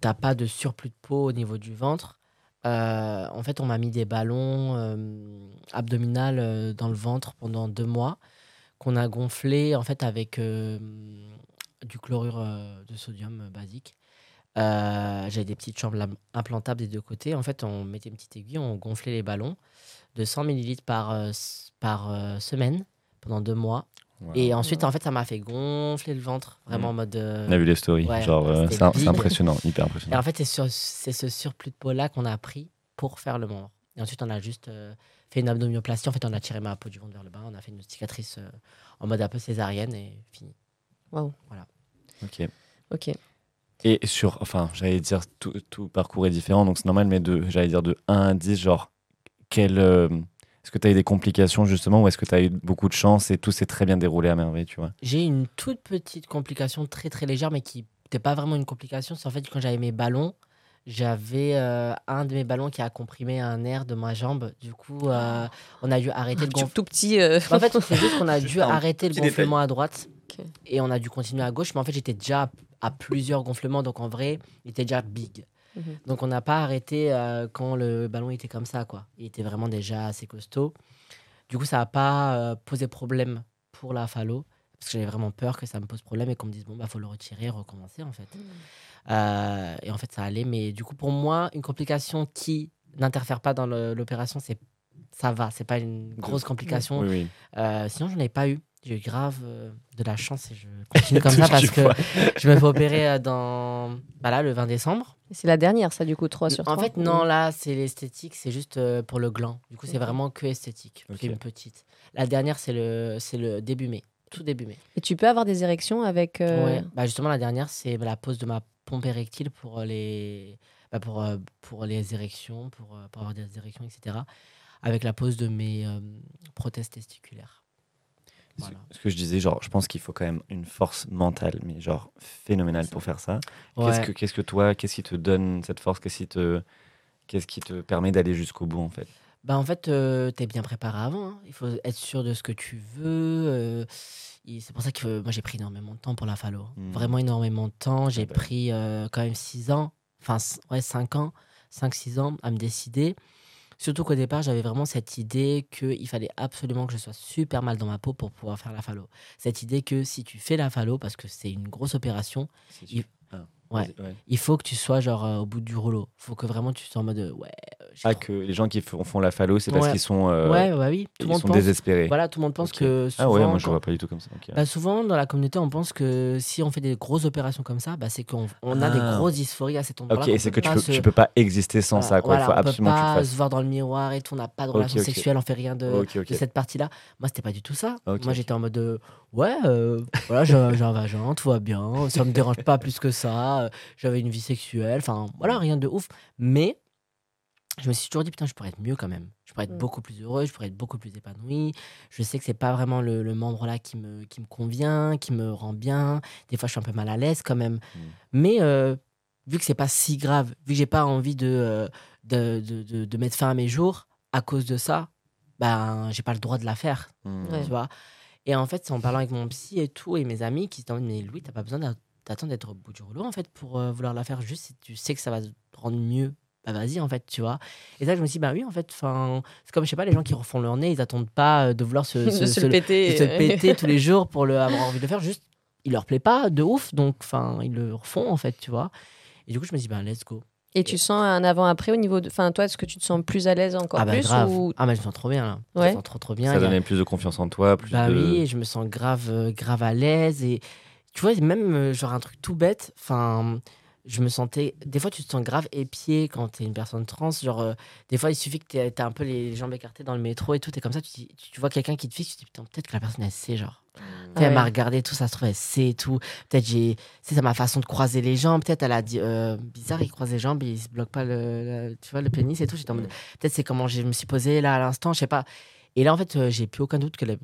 t'as pas de surplus de peau au niveau du ventre, euh, en fait, on m'a mis des ballons euh, abdominales euh, dans le ventre pendant deux mois qu'on a gonflé en fait avec euh, du chlorure euh, de sodium euh, basique. J'avais des petites chambres implantables des deux côtés. En fait, on mettait une petite aiguille, on gonflait les ballons de 100 ml par, par semaine pendant deux mois. Wow. Et ensuite, en fait, ça m'a fait gonfler le ventre, vraiment en mode. euh, On a vu les stories, Ouais, genre euh, c'est, impressionnant, hyper Et impressionnant. en fait, c'est sur- c'est ce surplus de peau-là qu'on a pris pour faire le membre. Et ensuite, on a juste euh, fait une abdominoplastie. En fait, on a tiré ma peau du ventre vers le bas. On a fait une cicatrice euh, en mode un peu césarienne et fini. Ok. Ok. Et sur, enfin, j'allais dire, tout, tout parcours est différent, donc c'est normal, mais de, j'allais dire de 1 à 10, genre, quel, euh, est-ce que tu as eu des complications justement, ou est-ce que tu as eu beaucoup de chance et tout s'est très bien déroulé à merveille, tu vois? J'ai une toute petite complication très très légère, mais qui n'était pas vraiment une complication. C'est en fait quand j'avais mes ballons, j'avais euh, un de mes ballons qui a comprimé un nerf de ma jambe. Du coup, euh, on a dû arrêter le gonflement. tout petit. euh, En fait, c'est juste qu'on a <laughs> Juste dû arrêter le détail. gonflement à droite et on a dû continuer à gauche. Mais en fait, j'étais déjà à, à plusieurs gonflements, donc en vrai, il était déjà big. Mhm. Donc on n'a pas arrêté euh, quand le ballon était comme ça, quoi. Il était vraiment déjà assez costaud. Du coup, ça n'a pas euh, posé problème pour la phallo parce que j'avais vraiment peur que ça me pose problème et qu'on me dise bon bah faut le retirer, recommencer en fait. Euh, et en fait, ça allait. Mais du coup, pour moi, une complication qui n'interfère pas dans l'opération, c'est ça va. C'est pas une grosse complication. Oui, oui. Euh, sinon, je n'en ai pas eu. J'ai eu grave euh, de la chance et je continue <laughs> comme ça parce que je me fais opérer euh, dans bah là, le 20 décembre. C'est la dernière, ça, du coup, 3 sur 3. En fait, non, là, c'est l'esthétique, c'est juste pour le gland. Du coup, c'est vraiment que esthétique. C'est une petite. La dernière, c'est le, c'est le début mai. Tout début mai. Et tu peux avoir des érections avec. euh, Ouais. Bah justement, la dernière, c'est la pose de ma pompe érectile pour euh, les, bah, pour, euh, pour les érections, pour, pour avoir des érections, etc. Avec la pose de mes euh, prothèses testiculaires. Voilà. Ce que je disais, genre, je pense qu'il faut quand même une force mentale, mais genre phénoménale pour faire ça. Qu'est-ce Ouais. que, qu'est-ce que toi, qu'est-ce qui te donne cette force? Qu'est-ce qui te, qu'est-ce qui te permet d'aller jusqu'au bout en fait? Bah en fait, tu es bien préparé avant. hein. Il faut être sûr de ce que tu veux. euh, et c'est pour ça que euh, moi, j'ai pris énormément de temps pour la phallo. Mm. Vraiment énormément de temps. J'ai bah. pris euh, quand même 6 ans, enfin c- ouais, 5 ans, 5-6 ans à me décider. Surtout qu'au départ, j'avais vraiment cette idée qu'il fallait absolument que je sois super mal dans ma peau pour pouvoir faire la phallo. Cette idée que si tu fais la phallo, parce que c'est une grosse opération, Il- Ah, ouais. il faut que tu sois genre euh, au bout du rouleau. Il faut que vraiment tu sois en mode euh, ouais. euh, Ah, trop- que les gens qui font, font la phallo, c'est parce qu'ils sont, euh, ouais, bah oui. Tout ils le monde sont pense. désespérés. Voilà, tout le monde pense que ah ouais, moi je quand- vois pas du tout comme ça. bah, souvent dans la communauté, on pense que si on fait des grosses opérations comme ça, bah, c'est qu'on on a des Ah. grosses dysphories à cet endroit-là. Ok, et c'est peut que tu peux, se- tu peux pas exister sans voilà, ça, quoi. voilà, Il faut on peut absolument que tu pas fasses. se voir dans le miroir et tout, on n'a pas de relation sexuelle, on fait rien de, de cette partie-là. Moi, c'était pas du tout ça. Moi, j'étais en mode de, ouais, voilà, j'ai un vagin, tout va bien, ça me dérange pas plus que ça. Euh, J'avais une vie sexuelle, enfin, voilà, rien de ouf. Mais je me suis toujours dit, putain, je pourrais être mieux quand même. Je pourrais être Mm. beaucoup plus heureux, je pourrais être beaucoup plus épanoui. Je sais que c'est pas vraiment le, le membre là qui me, qui me convient, qui me rend bien. Des fois, je suis un peu mal à l'aise quand même. Mm. Mais euh, vu que c'est pas si grave, vu que j'ai pas envie de, euh, de, de, de- de mettre fin à mes jours à cause de ça, ben, j'ai pas le droit de la faire. Ouais. tu vois? Et en fait, c'est en parlant avec mon psy et tout, et mes amis qui se disent, mais Louis, t'as pas besoin d'attendre d'être au bout du rouleau, en fait, pour euh, vouloir la faire. Juste si tu sais que ça va te rendre mieux, bah vas-y, en fait, tu vois. Et ça, je me suis dit, bah oui, en fait, enfin, c'est comme, je sais pas, les gens qui refont leur nez, ils attendent pas euh, de vouloir se, <laughs> de se- se se- le péter. de se péter tous les jours pour le, avoir envie de le faire. Juste, il leur plaît pas de ouf, donc, enfin, ils le refont, en fait, tu vois. Et du coup, je me dis, ben, let's go. Et tu sens un avant-après au niveau de. Enfin, toi, est-ce que tu te sens plus à l'aise encore ah, bah, plus grave. ou... Ah, mais je me sens trop bien, là. Je Ouais. me sens trop, trop bien. Ça a- donnait plus de confiance en toi, plus Bah de. oui, et je me sens grave, euh, grave à l'aise. Et tu vois, même euh, genre un truc tout bête, enfin, je me sentais. Des fois, tu te sens grave épié quand t'es une personne trans. Genre, euh, des fois, il suffit que t'aies t'aies un peu les jambes écartées dans le métro et tout. Et comme ça, tu, dis- tu, vois quelqu'un qui te fixe, tu te dis putain, peut-être que la personne elle sait, genre. Tu sais, Ah Elle m'a regardé, tout ça se trouve, elle sait et tout. Peut-être j'ai. C'est ça ma façon de croiser les jambes. Peut-être elle a dit. euh, bizarre, il croise les jambes, il se bloque pas le, le- tu vois, le pénis et tout. J'étais en mode. Peut-être c'est comment je me suis posé là à l'instant, je sais pas. Et là, en fait, euh, j'ai plus aucun doute que. la-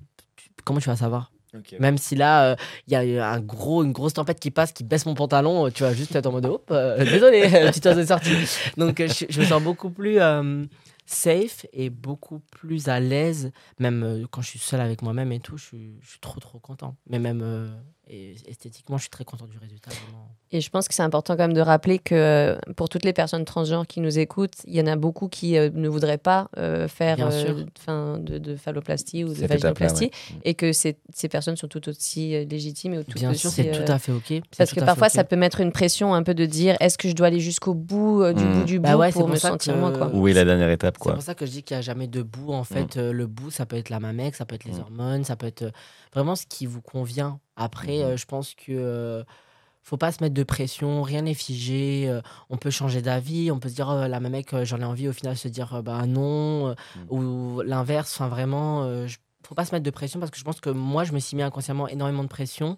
Comment tu vas savoir Même si là, il y a eu un gros, une grosse tempête qui passe, qui baisse mon pantalon, euh, tu vas juste être en mode hop, euh, <laughs> désolé, le petit oiseau est sorti. Donc euh, je, je me sens beaucoup plus euh, safe et beaucoup plus à l'aise, même euh, quand je suis seul avec moi-même et tout, je suis, je suis trop trop content. Mais même euh, et esthétiquement, je suis très content du résultat. Vraiment. Et je pense que c'est important quand même de rappeler que euh, pour toutes les personnes transgenres qui nous écoutent, il y en a beaucoup qui euh, ne voudraient pas euh, faire euh, fin, de, de phalloplastie ou de vaginoplastie ouais. et que ces, ces personnes sont tout aussi légitimes et tout Bien aussi, sûr, c'est euh, tout à fait ok. c'est Parce que fait parfois, ça peut mettre une pression un peu de dire est-ce que je dois aller jusqu'au bout euh, du Mm. bout du Bah bout ouais, c'est pour pour me sentir que- moi quoi. Où est la dernière étape, C'est quoi pour ça que je dis qu'il n'y a jamais de bout. En fait, Mm. Euh, le bout, ça peut être la mamec, ça peut être les Mm. hormones, ça peut être vraiment ce qui vous convient. Après, Mhm. euh, je pense que euh, faut pas se mettre de pression, rien n'est figé. euh, on peut changer d'avis, on peut se dire euh, la mamec, euh, j'en ai envie, au final se dire euh, bah non, euh, Mm. ou l'inverse. Enfin, vraiment, je- faut pas se mettre de pression parce que je pense que moi, je me suis mis inconsciemment énormément de pression.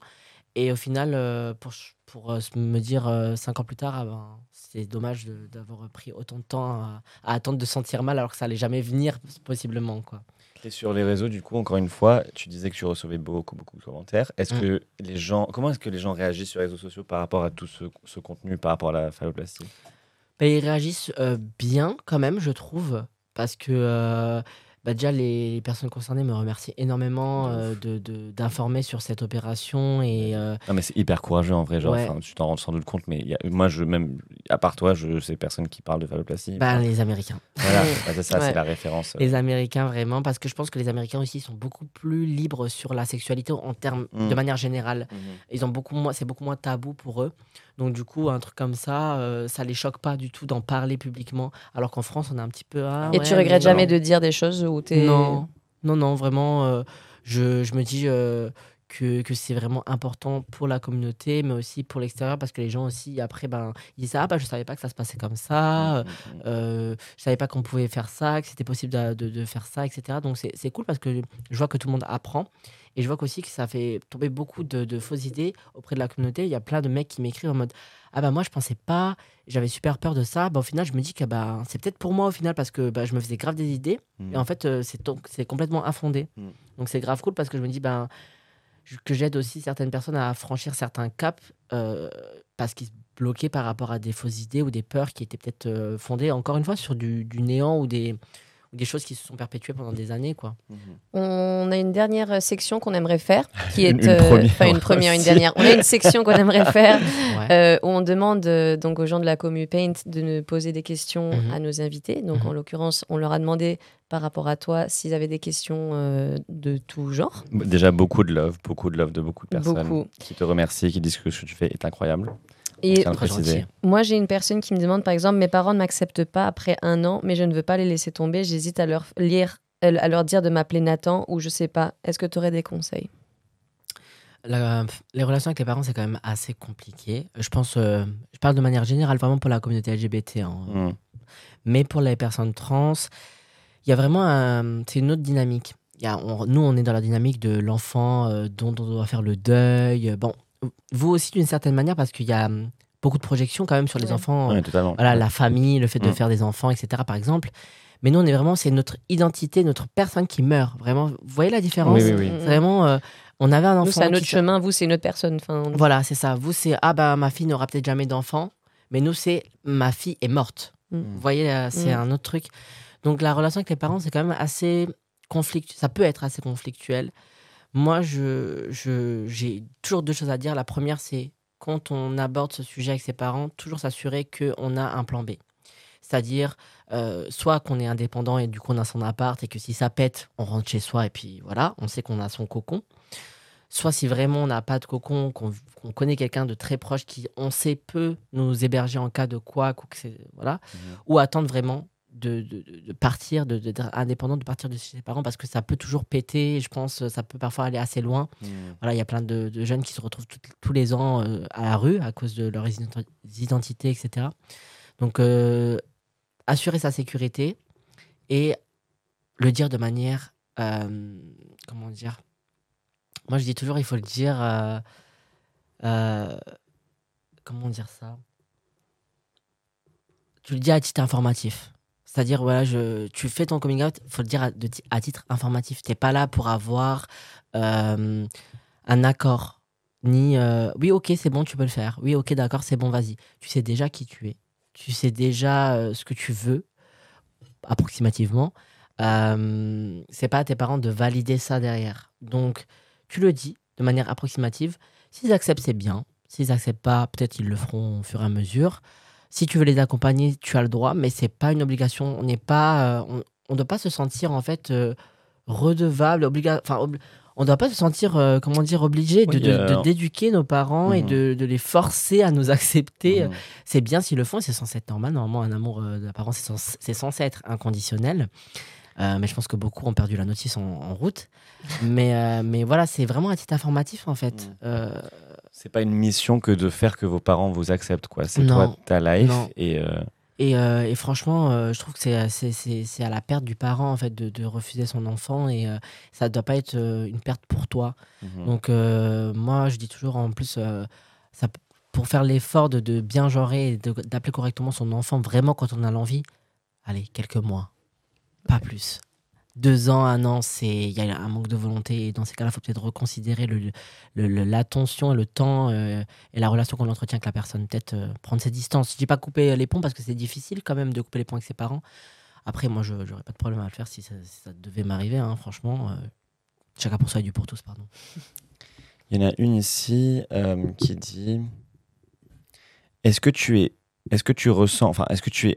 Et au final, pour, pour me dire cinq ans plus tard, ah ben, c'est dommage d'avoir pris autant de temps à, à attendre de se sentir mal alors que ça allait jamais venir, possiblement. Quoi. Et sur les réseaux, du coup, encore une fois, tu disais que tu recevais beaucoup, beaucoup de commentaires. Est-ce Mm. que les gens, comment est-ce que les gens réagissent sur les réseaux sociaux par rapport à tout ce, ce contenu, par rapport à la phalloplastie? Bah, ils réagissent euh, bien quand même, je trouve, parce que euh, bah, déjà les, les personnes concernées me remercient énormément De euh, ouf. de- de- d'informer sur cette opération et euh, Non, mais c'est hyper courageux en vrai. Genre, Ouais. tu t'en rends sans doute compte, mais il y a- moi, je même, à part toi, je sais personne qui parle de phalloplastie. bah, Enfin, les Américains. voilà, <laughs> bah, c'est ça, Ouais. c'est la référence. Les Américains, vraiment, parce que je pense que les Américains aussi sont beaucoup plus libres sur la sexualité en termes Mm. de manière générale. Mhm. Ils ont beaucoup moins, c'est beaucoup moins tabou pour eux. Donc du coup, un truc comme ça, euh, ça les choque pas du tout d'en parler publiquement. Alors qu'en France, on est un petit peu. ah Et ouais, tu regrettes mais jamais non. de dire des choses où t'es. Non, non, non, vraiment. euh, je, je me dis euh, que, que c'est vraiment important pour la communauté, mais aussi pour l'extérieur, parce que les gens aussi, après, ben, ils disent Ah, bah, je savais pas que ça se passait comme ça. Mhm. Euh, je savais pas qu'on pouvait faire ça, que c'était possible de, de- de faire ça, etc. Donc c'est c'est cool parce que je vois que tout le monde apprend. Et je vois qu'aussi que ça fait tomber beaucoup de, de fausses idées auprès de la communauté. Il y a plein de mecs qui m'écrivent en mode Ah bah moi je pensais pas, j'avais super peur de ça. Bah, au final, je me dis que bah, c'est peut-être pour moi au final parce que bah, je me faisais grave des idées. Mm. Et en fait, euh, c'est donc- c'est complètement infondé. Mm. Donc c'est grave cool parce que je me dis ben, je- que j'aide aussi certaines personnes à franchir certains caps euh, parce qu'ils se bloquaient par rapport à des fausses idées ou des peurs qui étaient peut-être euh, fondées, encore une fois, sur du, du néant ou des, ou des choses qui se sont perpétuées pendant des années. quoi. On a une dernière euh, section qu'on aimerait faire, qui est Une- une euh, première enfin une première, une dernière. On a une section qu'on aimerait <laughs> faire Ouais. euh, où on demande euh, donc aux gens de la commu Paint de nous poser des questions Mhm. à nos invités. Donc Mhm. en l'occurrence, on leur a demandé par rapport à toi s'ils avaient des questions euh, de tout genre. Déjà beaucoup de love, beaucoup de love de beaucoup de personnes Beaucoup. qui te remercient, qui disent que ce que tu fais est incroyable. Et moi, j'ai une personne qui me demande par exemple, mes parents ne m'acceptent pas après un an, mais je ne veux pas les laisser tomber. J'hésite à leur lire, euh, à leur dire de m'appeler Nathan ou je sais pas. Est-ce que tu aurais des conseils? La- les relations avec les parents, c'est quand même assez compliqué. Je pense, euh, je parle de manière générale, vraiment pour la communauté LGBT. hein. Mm. Mais pour les personnes trans, il y a vraiment un- c'est une autre dynamique. Il y a, on- nous, on est dans la dynamique de l'enfant euh, dont on doit faire le deuil. Bon, vous aussi d'une certaine manière, parce qu'il y a beaucoup de projections quand même sur les Ouais. enfants. Ouais, totalement. Voilà, la famille, le fait de Mm. faire des enfants, etc. Par exemple. Mais nous, on est vraiment, c'est notre identité, notre personne qui meurt. Vraiment, vous voyez la différence Oui, oui, oui. Mm, mm. Vraiment, euh, on avait un enfant. Nous, c'est un autre chemin. Vous, c'est une autre personne. Enfin, Voilà, c'est ça. Vous, c'est ah bah ma fille n'aura peut-être jamais d'enfant, mais nous, c'est ma fille est morte. Mm. Vous voyez, euh, c'est Mm. un autre truc. Donc la relation avec les parents, c'est quand même assez conflictuel. Ça peut être assez conflictuel. Moi, je, je, j'ai toujours deux choses à dire. La première, c'est quand on aborde ce sujet avec ses parents, toujours s'assurer qu'on a un plan B. C'est-à-dire, euh, soit qu'on est indépendant et du coup on a son appart et que si ça pète, on rentre chez soi et puis voilà, on sait qu'on a son cocon. Soit si vraiment on n'a pas de cocon, qu'on connaît quelqu'un de très proche qui, on sait, peut nous héberger en cas de quoi, quoi que voilà. Ou attendre vraiment de, de- de- de partir, de- d'être indépendant, de partir de chez ses parents parce que ça peut toujours péter, je pense, ça peut parfois aller assez loin. Mm. Voilà, il y a plein de, de jeunes qui se retrouvent tout- tous les ans euh, à la rue à cause de leur ident- identité, etc. Donc, euh, assurer sa sécurité et le dire de manière. euh, comment dire Moi, je dis toujours, il faut le dire. euh, euh, comment dire ça? Tu le dis à titre informatif. C'est-à-dire, voilà, je, tu fais ton coming out, faut le dire à, à titre informatif. Tu n'es pas là pour avoir un accord. Ni, oui, ok, c'est bon, tu peux le faire. Oui, ok, d'accord, c'est bon, vas-y. Tu sais déjà qui tu es. Tu sais déjà euh, ce que tu veux, approximativement. Euh, c'est pas à tes parents de valider ça derrière. Donc, tu le dis de manière approximative. S'ils acceptent, c'est bien. S'ils acceptent pas, peut-être ils le feront au fur et à mesure. Si tu veux les accompagner, tu as le droit, mais c'est pas une obligation. On n'est pas, euh, on, on doit pas se sentir en fait euh, redevable, obliga, enfin, on doit pas se sentir, euh, comment dire, obligé de, Oui, de- de- d'éduquer nos parents et Mhm. de, de les forcer à nous accepter. Mm. C'est bien s'ils le font, c'est censé être normal. Normalement, un amour euh, de la parent, c'est censé, c'est censé être inconditionnel. Euh, mais je pense que beaucoup ont perdu la notice en, en route. mais, euh, mais voilà, c'est vraiment un titre informatif en fait. Mm. Euh, C'est pas une mission que de faire que vos parents vous acceptent, quoi. C'est Non. toi, ta life. Non. Et euh, Et, euh, et franchement, euh, je trouve que c'est- c'est c'est- c'est à la perte du parent en fait de, de refuser son enfant et euh, ça ne doit pas être euh, une perte pour toi. mhm. Donc euh, moi, je dis toujours en plus, euh, ça, pour faire l'effort de, de bien genrer et de- d'appeler correctement son enfant, vraiment quand on a l'envie, allez, quelques mois, pas plus. Deux ans, un an, c'est il y a un manque de volonté. Dans ces cas-là, il faut peut-être reconsidérer le- le- le- l'attention, le temps euh, et la relation qu'on entretient avec la personne. Peut-être euh, prendre ses distances. Je dis pas couper les ponts parce que c'est difficile quand même de couper les ponts avec ses parents. Après, moi, je n'aurais pas de problème à le faire si ça, devait m'arriver. hein, franchement, euh, chacun pour soi et Dieu pour tous, pardon. Il y en a une ici qui dit Est-ce que tu es, est-ce que tu ressens, enfin, est-ce que tu es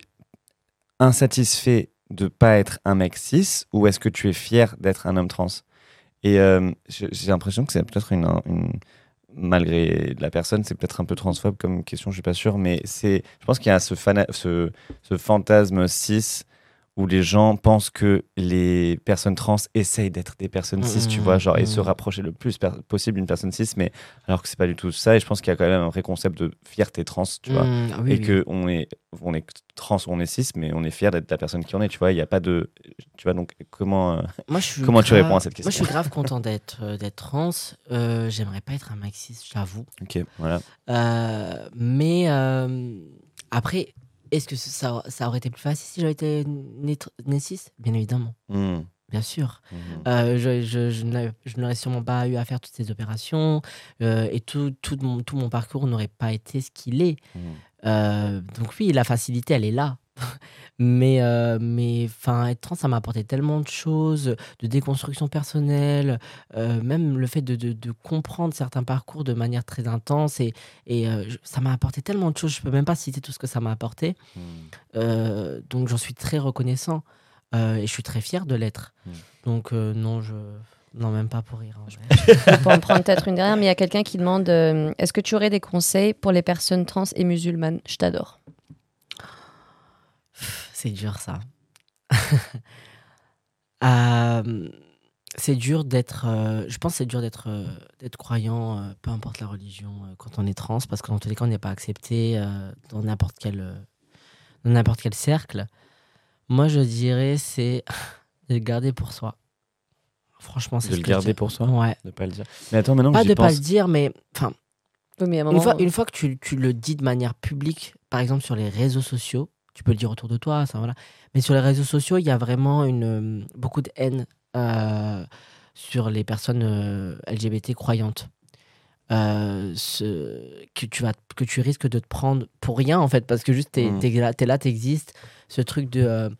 insatisfait de pas être un mec cis ou est-ce que tu es fier d'être un homme trans? Et euh, j'ai l'impression que c'est peut-être une, malgré la personne, c'est peut-être un peu transphobe comme question, je suis pas sûr, mais c'est, je pense qu'il y a ce, ce, ce fantasme cis où les gens pensent que les personnes trans essayent d'être des personnes cis, tu Mhm, vois, genre, et se mhm. rapprocher le plus possible d'une personne cis, mais alors que c'est pas du tout ça. Et je pense qu'il y a quand même un vrai concept de fierté trans, tu vois. Ah oui, et oui. que on est, on est trans on est cis, mais on est fier d'être la personne qui on est, tu vois. Il n'y a pas de. Tu vois, donc, comment. euh, Moi, je suis Comment tu réponds à cette Moi, je suis question grave <laughs> content d'être euh, d'être trans. Euh, J'aimerais pas être un maxiste, j'avoue. Ok, voilà. Mais après, est-ce que ça, ça aurait été plus facile si j'avais été né, Bien évidemment, Hmm, bien sûr. mhm. Euh, je, je, n'aurais sûrement pas eu à faire toutes ces opérations euh, et tout, tout, mon, tout mon parcours n'aurait pas été ce qu'il est. Mhm. Euh, donc oui, la facilité, elle est là. Mais euh, mais enfin, être trans, ça m'a apporté tellement de choses, de déconstruction personnelle, euh, même le fait de, de, de comprendre certains parcours de manière très intense. Et, et euh, ça m'a apporté tellement de choses, je peux même pas citer tout ce que ça m'a apporté. Hmm. Donc j'en suis très reconnaissant et je suis très fier de l'être. Mm. Donc non, je... Non, même pas pour rire. en vrai. Peut en prendre peut-être une dernière, mais il y a quelqu'un qui demande euh, est-ce que tu aurais des conseils pour les personnes trans et musulmanes? Je t'adore. C'est dur ça. <laughs> Euh, c'est dur d'être. euh, je pense que c'est dur d'être euh, d'être croyant, euh, peu importe la religion, euh, quand on est trans, parce que dans tous les cas, on n'est pas accepté euh, dans n'importe quel euh, dans n'importe quel cercle. Moi, je dirais c'est <laughs> de le garder pour soi. Franchement, c'est De ce le garder pour soi? Ouais. De pas le dire. Mais attends, maintenant que Pas de pas pense. le dire, mais enfin, Oui, mais à un une fois, une fois que tu, tu le dis de manière publique, par exemple sur les réseaux sociaux, tu peux le dire autour de toi, ça voilà. Mais sur les réseaux sociaux, il y a vraiment une, euh, beaucoup de haine euh, sur les personnes euh, LGBT croyantes. Euh, ce, que, tu vas, que tu risques de te prendre pour rien en fait, parce que juste t'es Mm. es là, t'es là, t'existes. Ce truc de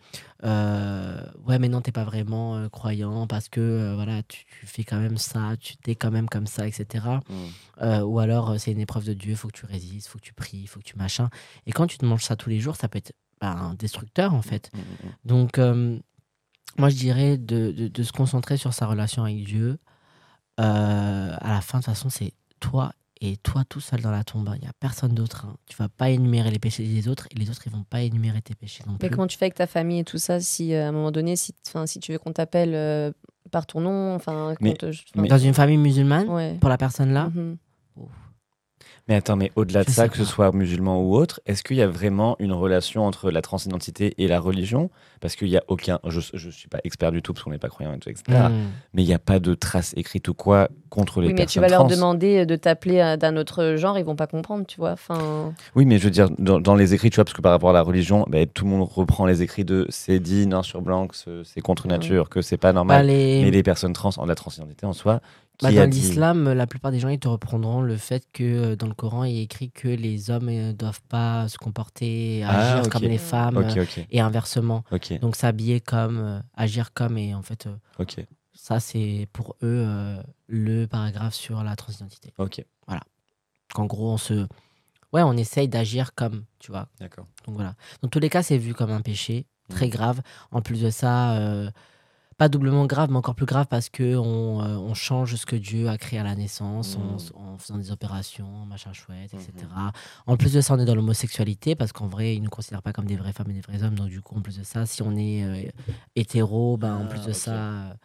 ouais, mais non, t'es pas vraiment croyant parce que voilà, tu, tu fais quand même ça, tu t'es quand même comme ça, etc. Euh, ou alors c'est une épreuve de Dieu, faut que tu résistes, faut que tu pries, faut que tu machin. Et quand tu te manges ça tous les jours, ça peut être bah, un destructeur en fait. Hmm, hmm, hmm. Donc euh, moi je dirais de, de- de se concentrer sur sa relation avec Dieu. Euh, à la fin de toute façon c'est toi et toi tout seul dans la tombe. Il n'y a personne d'autre. hein. Tu vas pas énumérer les péchés des autres et les autres ils vont pas énumérer tes péchés non Mais comment tu fais avec ta famille et tout ça Si euh, à un moment donné, si, enfin, si tu veux qu'on t'appelle euh, par ton nom, enfin, Mais- te- enfin, mais- Dans une famille musulmane, ouais. pour la personne là, Mhm. Mais attends, mais au-delà de ça, que ce soit musulman ou autre, est-ce qu'il y a vraiment une relation entre la transidentité et la religion? Parce qu'il n'y a aucun. Je ne suis pas expert du tout parce qu'on n'est pas croyant et tout, etc. hmm, Mais il n'y a pas de traces écrites ou quoi contre les Oui, mais tu personnes vas leur demander de t'appeler euh, d'un autre genre, ils vont pas comprendre, tu vois. Enfin, Oui, mais je veux dire, dans, dans les écrits, tu vois, parce que par rapport à la religion, ben, tout le monde reprend les écrits de c'est dit noir sur blanc, que ce- c'est contre nature, que c'est pas bah, normal. les- Mais les personnes trans, en la transidentité en soi, Bah, dans dit- l'islam, la plupart des gens ils te reprendront le fait que euh, dans le Coran il est écrit que les hommes ne doivent pas se comporter, Ah, agir comme les femmes euh, et inversement. Donc s'habiller comme, euh, agir comme et en fait euh, ça c'est pour eux euh, le paragraphe sur la transidentité. ok, Qu'en gros on se, ouais on essaye d'agir comme, tu vois. d'accord. Donc voilà. Dans tous les cas c'est vu comme un péché très Mhm. grave. En plus de ça. euh, pas doublement grave, mais encore plus grave parce que on, euh, on change ce que Dieu a créé à la naissance en, en faisant des opérations, machin chouette, etc. Mhm. En plus de ça, on est dans l'homosexualité parce qu'en vrai, ils ne nous considèrent pas comme des vraies femmes et des vrais hommes. Donc du coup, en plus de ça, si on est euh, hétéro, ben, en Ah, plus de ok. ça,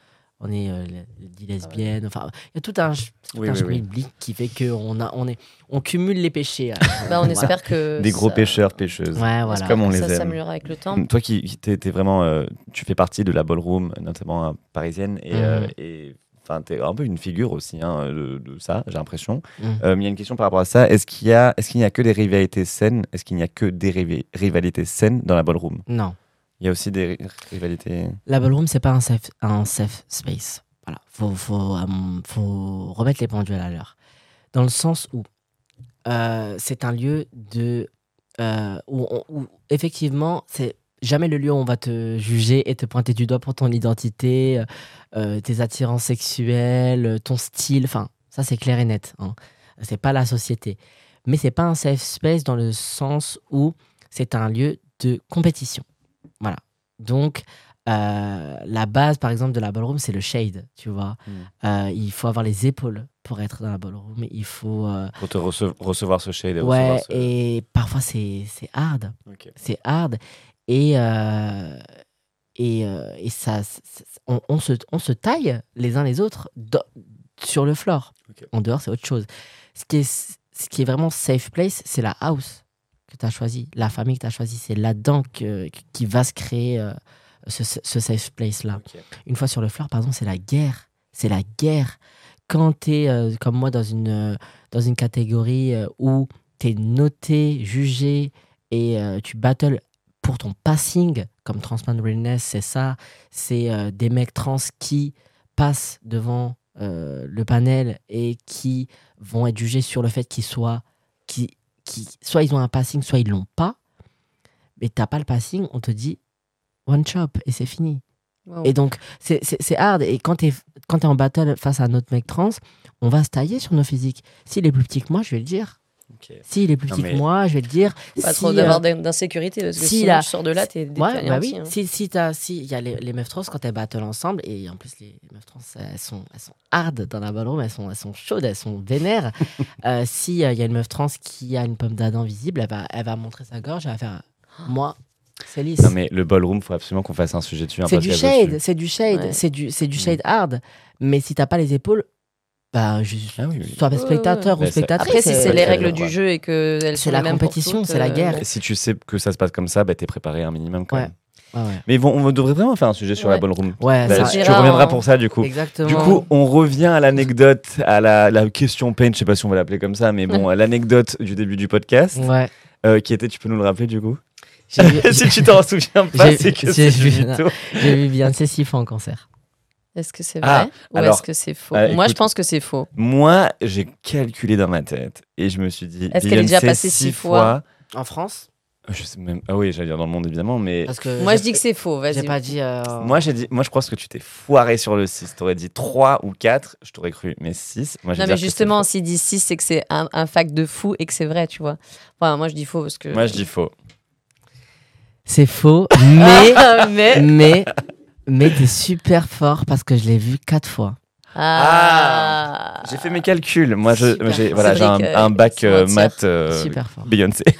on est euh, dit lesbienne. Enfin, il y a tout un, tout Oui, un oui, oui. schmilblick qui fait qu'on a, on est, on cumule les péchés. euh, <laughs> bah, on voilà. espère que Des gros ça- pêcheurs, pêcheuses. Ouais, voilà. Comme on que les ça aime. s'améliorera avec le temps. Toi qui vraiment, euh, tu fais partie de la ballroom, notamment euh, parisienne, et, euh, Mhm. et enfin, t'es un peu une figure aussi hein, de, de ça, j'ai l'impression. Mhm. Euh, mais il y a une question par rapport à ça. Est-ce qu'il y a, est-ce qu'il n'y a que des rivalités saines? Est-ce qu'il n'y a que des rivalités saines dans la ballroom? Non. Il y a aussi des ri- rivalités. La ballroom, c'est pas un safe, space. Voilà. Euh, faut remettre les pendules à l'heure. Dans le sens où euh, c'est un lieu de. euh, où, où, effectivement, c'est jamais le lieu où on va te juger et te pointer du doigt pour ton identité, euh, tes attirances sexuelles, ton style. Enfin, ça, c'est clair et net. Hein. C'est pas la société. Mais c'est pas un safe space dans le sens où c'est un lieu de compétition. Donc, euh, la base, par exemple, de la ballroom, c'est le shade, tu vois. Mm. Euh, il faut avoir les épaules pour être dans la ballroom. Il faut... euh, Pour te rece- recevoir ce shade et ouais, ce... et parfois, c'est hard. C'est hard. Et, et, et ça, on, on se, on se taille les uns les autres dans- sur le floor. En dehors, c'est autre chose. Ce qui est, ce qui est vraiment safe place, c'est la house que tu as choisi, la famille que tu as choisi. C'est là-dedans que, qui va se créer euh, ce, ce safe place-là. Une fois sur le floor, par exemple, c'est la guerre. C'est la guerre. Quand tu es, comme moi, dans une, euh, dans une catégorie euh, où tu es noté, jugé et euh, tu battles pour ton passing, comme Transman Realness, c'est ça. C'est euh, des mecs trans qui passent devant euh, le panel et qui vont être jugés sur le fait qu'ils soient. Qui, qui, soit ils ont un passing, soit ils l'ont pas. Mais t'as pas le passing, on te dit one chop et c'est fini. Wow. Et donc, c'est- hard. Et quand t'es quand es en battle face à un autre mec trans, on va se tailler sur nos physiques. S'il est plus petit que moi, je vais le dire. Ok. S'il est plus petit mais- que moi, je vais le dire. Pas Si, trop euh, d'avoir d'in- d'insécurité parce que si si la- tu sors de là, t'es Ouais, bah aussi, oui. hein. Si, si, t'as- si, il y a les, les meufs trans quand elles battle ensemble, et en plus, les meufs trans, elles sont, elles sont hard dans la ballroom, elles sont, elles sont chaudes, elles sont vénères. <laughs> euh, si euh, il y a une meuf trans qui a une pomme d'Adam visible, elle va, elle va montrer sa gorge, elle va faire Moi, c'est lisse. Non, mais le ballroom, faut absolument qu'on fasse un sujet dessus. un C'est du shade, c'est du shade, Ouais. c'est du, c'est du shade hard. Mais si t'as pas les épaules, bah, je, Ah oui, oui. sois spectateur ouais. ou c'est- spectatrice. Après, si c'est Ouais, les règles du jeu et que C'est la compétition, c'est la euh, guerre. Et si tu sais que ça se passe comme ça, bah, t'es préparé un minimum quand Ouais. même. Ouais, ouais. Mais bon, on devrait vraiment faire un sujet sur Ouais. la ballroom. Ouais, Bah, ça- tu reviendras en- pour ça du coup. exactement. Du coup, on revient à l'anecdote, à la, la question pain, je sais pas si on va l'appeler comme ça, mais bon, <laughs> à l'anecdote du début du podcast, ouais. euh, qui était, tu peux nous le rappeler du coup? <laughs> Si tu t'en souviens pas, c'est que j'ai c'est vu- vu Beyoncé six fois en concert. Est-ce que c'est Ah, vrai ou est-ce que c'est faux euh, Moi, je pense que c'est faux. Moi, j'ai calculé dans ma tête et je me suis dit, Est-ce qu'elle est déjà passée six fois En France? Je sais même. Ah oui, j'allais dire dans le monde évidemment, mais Parce que Moi, j'ai- je dis que c'est faux. J'ai Vas-y. pas dit. euh, moi j'ai dit, moi je pense que tu t'es foiré sur le 6. T'aurais dit 3 ou 4, je t'aurais cru, mais 6. Moi, Non, mais justement, s'il dit 6, c'est que c'est un, un fact de fou et que c'est vrai, tu vois. Enfin, moi, je dis faux parce que. faux. Moi je dis faux. C'est faux, <laughs> mais. mais. mais. Mais t'es super fort parce que je l'ai vu quatre fois. Ah. J'ai fait mes calculs. Moi j'ai voilà, j'ai un, euh, bac euh, maths euh, super fort. Beyoncé. <laughs>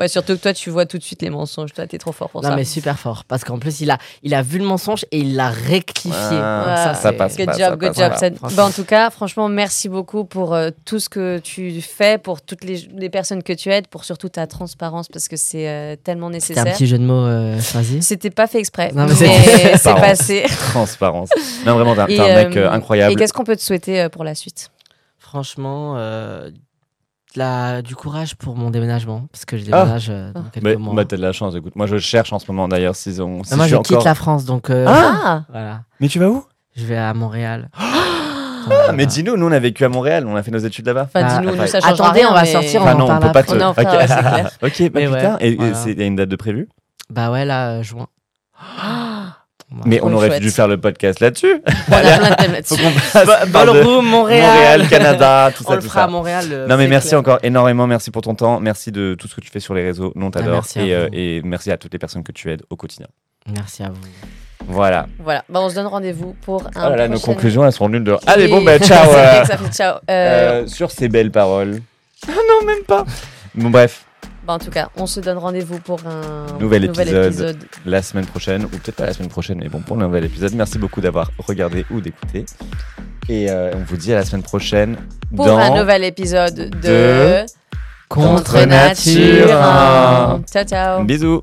Ouais, surtout que toi, tu vois tout de suite les mensonges. Toi, t'es trop fort pour Non, ça. mais super fort. Parce qu'en plus, il a, il a vu le mensonge et il l'a rectifié. Ah, ça, passe. Good pas, job, ça good passe job. Bah, en tout cas, franchement, merci beaucoup pour euh, tout ce que tu fais, pour toutes les, les personnes que tu aides, pour surtout ta transparence, parce que c'est euh, tellement C'était nécessaire. un petit jeu de mots euh, choisi. C'était pas fait exprès, Non, mais, mais c'est passé. <laughs> Transparence. Non vraiment, t'es un- mec euh, euh, incroyable. Et qu'est-ce qu'on peut te souhaiter euh, pour la suite? Franchement, euh, la, du courage pour mon déménagement. Parce que je Ah. déménage euh, dans quelques Mais mois. bah, t'as de la chance. Écoute, moi je cherche en ce moment d'ailleurs si on. si Mais moi, je quitte encore- la France, donc euh, Ah, voilà. Mais tu vas où? Je vais à Montréal. <gasps> Ah, mais dis-nous, nous on a vécu à Montréal, on a fait nos études là-bas. Enfin, Ah, dis-nous, enfin, nous, ça change attendez, rien, on va mais- sortir, Enfin en non, on parle peut pas te. On Ok. <laughs> <laughs> ouais, bah Mais ouais, putain. Et voilà. il y a une date de prévue? Bah ouais, là, euh, juin. Mais on aurait chouette. dû faire le podcast là-dessus. <laughs> On a plein de thèmes là-dessus. Ballroom, Montréal, Canada, tout On ça, le tout fera ça. à Montréal. euh, Non mais merci clair. encore énormément, merci pour ton temps, merci de tout ce que tu fais sur les réseaux, nous on t'adore merci à et, euh, et merci à toutes les personnes que tu aides au quotidien. Merci à vous. Voilà. Voilà, bah, on se donne rendez-vous pour un. Oh là là, nos conclusions elles sont nulles de. Allez bon bah <laughs> ciao. euh, ça fait ciao. Euh, euh, sur ces belles paroles. <laughs> Ah non même pas. Bon bref, bah, en tout cas, on se donne rendez-vous pour un Nouvel épisode. la semaine prochaine ou peut-être pas la semaine prochaine, mais bon pour le nouvel épisode. Merci beaucoup d'avoir regardé ou d'écouter et euh, on vous dit à la semaine prochaine Pour dans un nouvel épisode de, de Contre nature. Ciao, ciao. Bisous.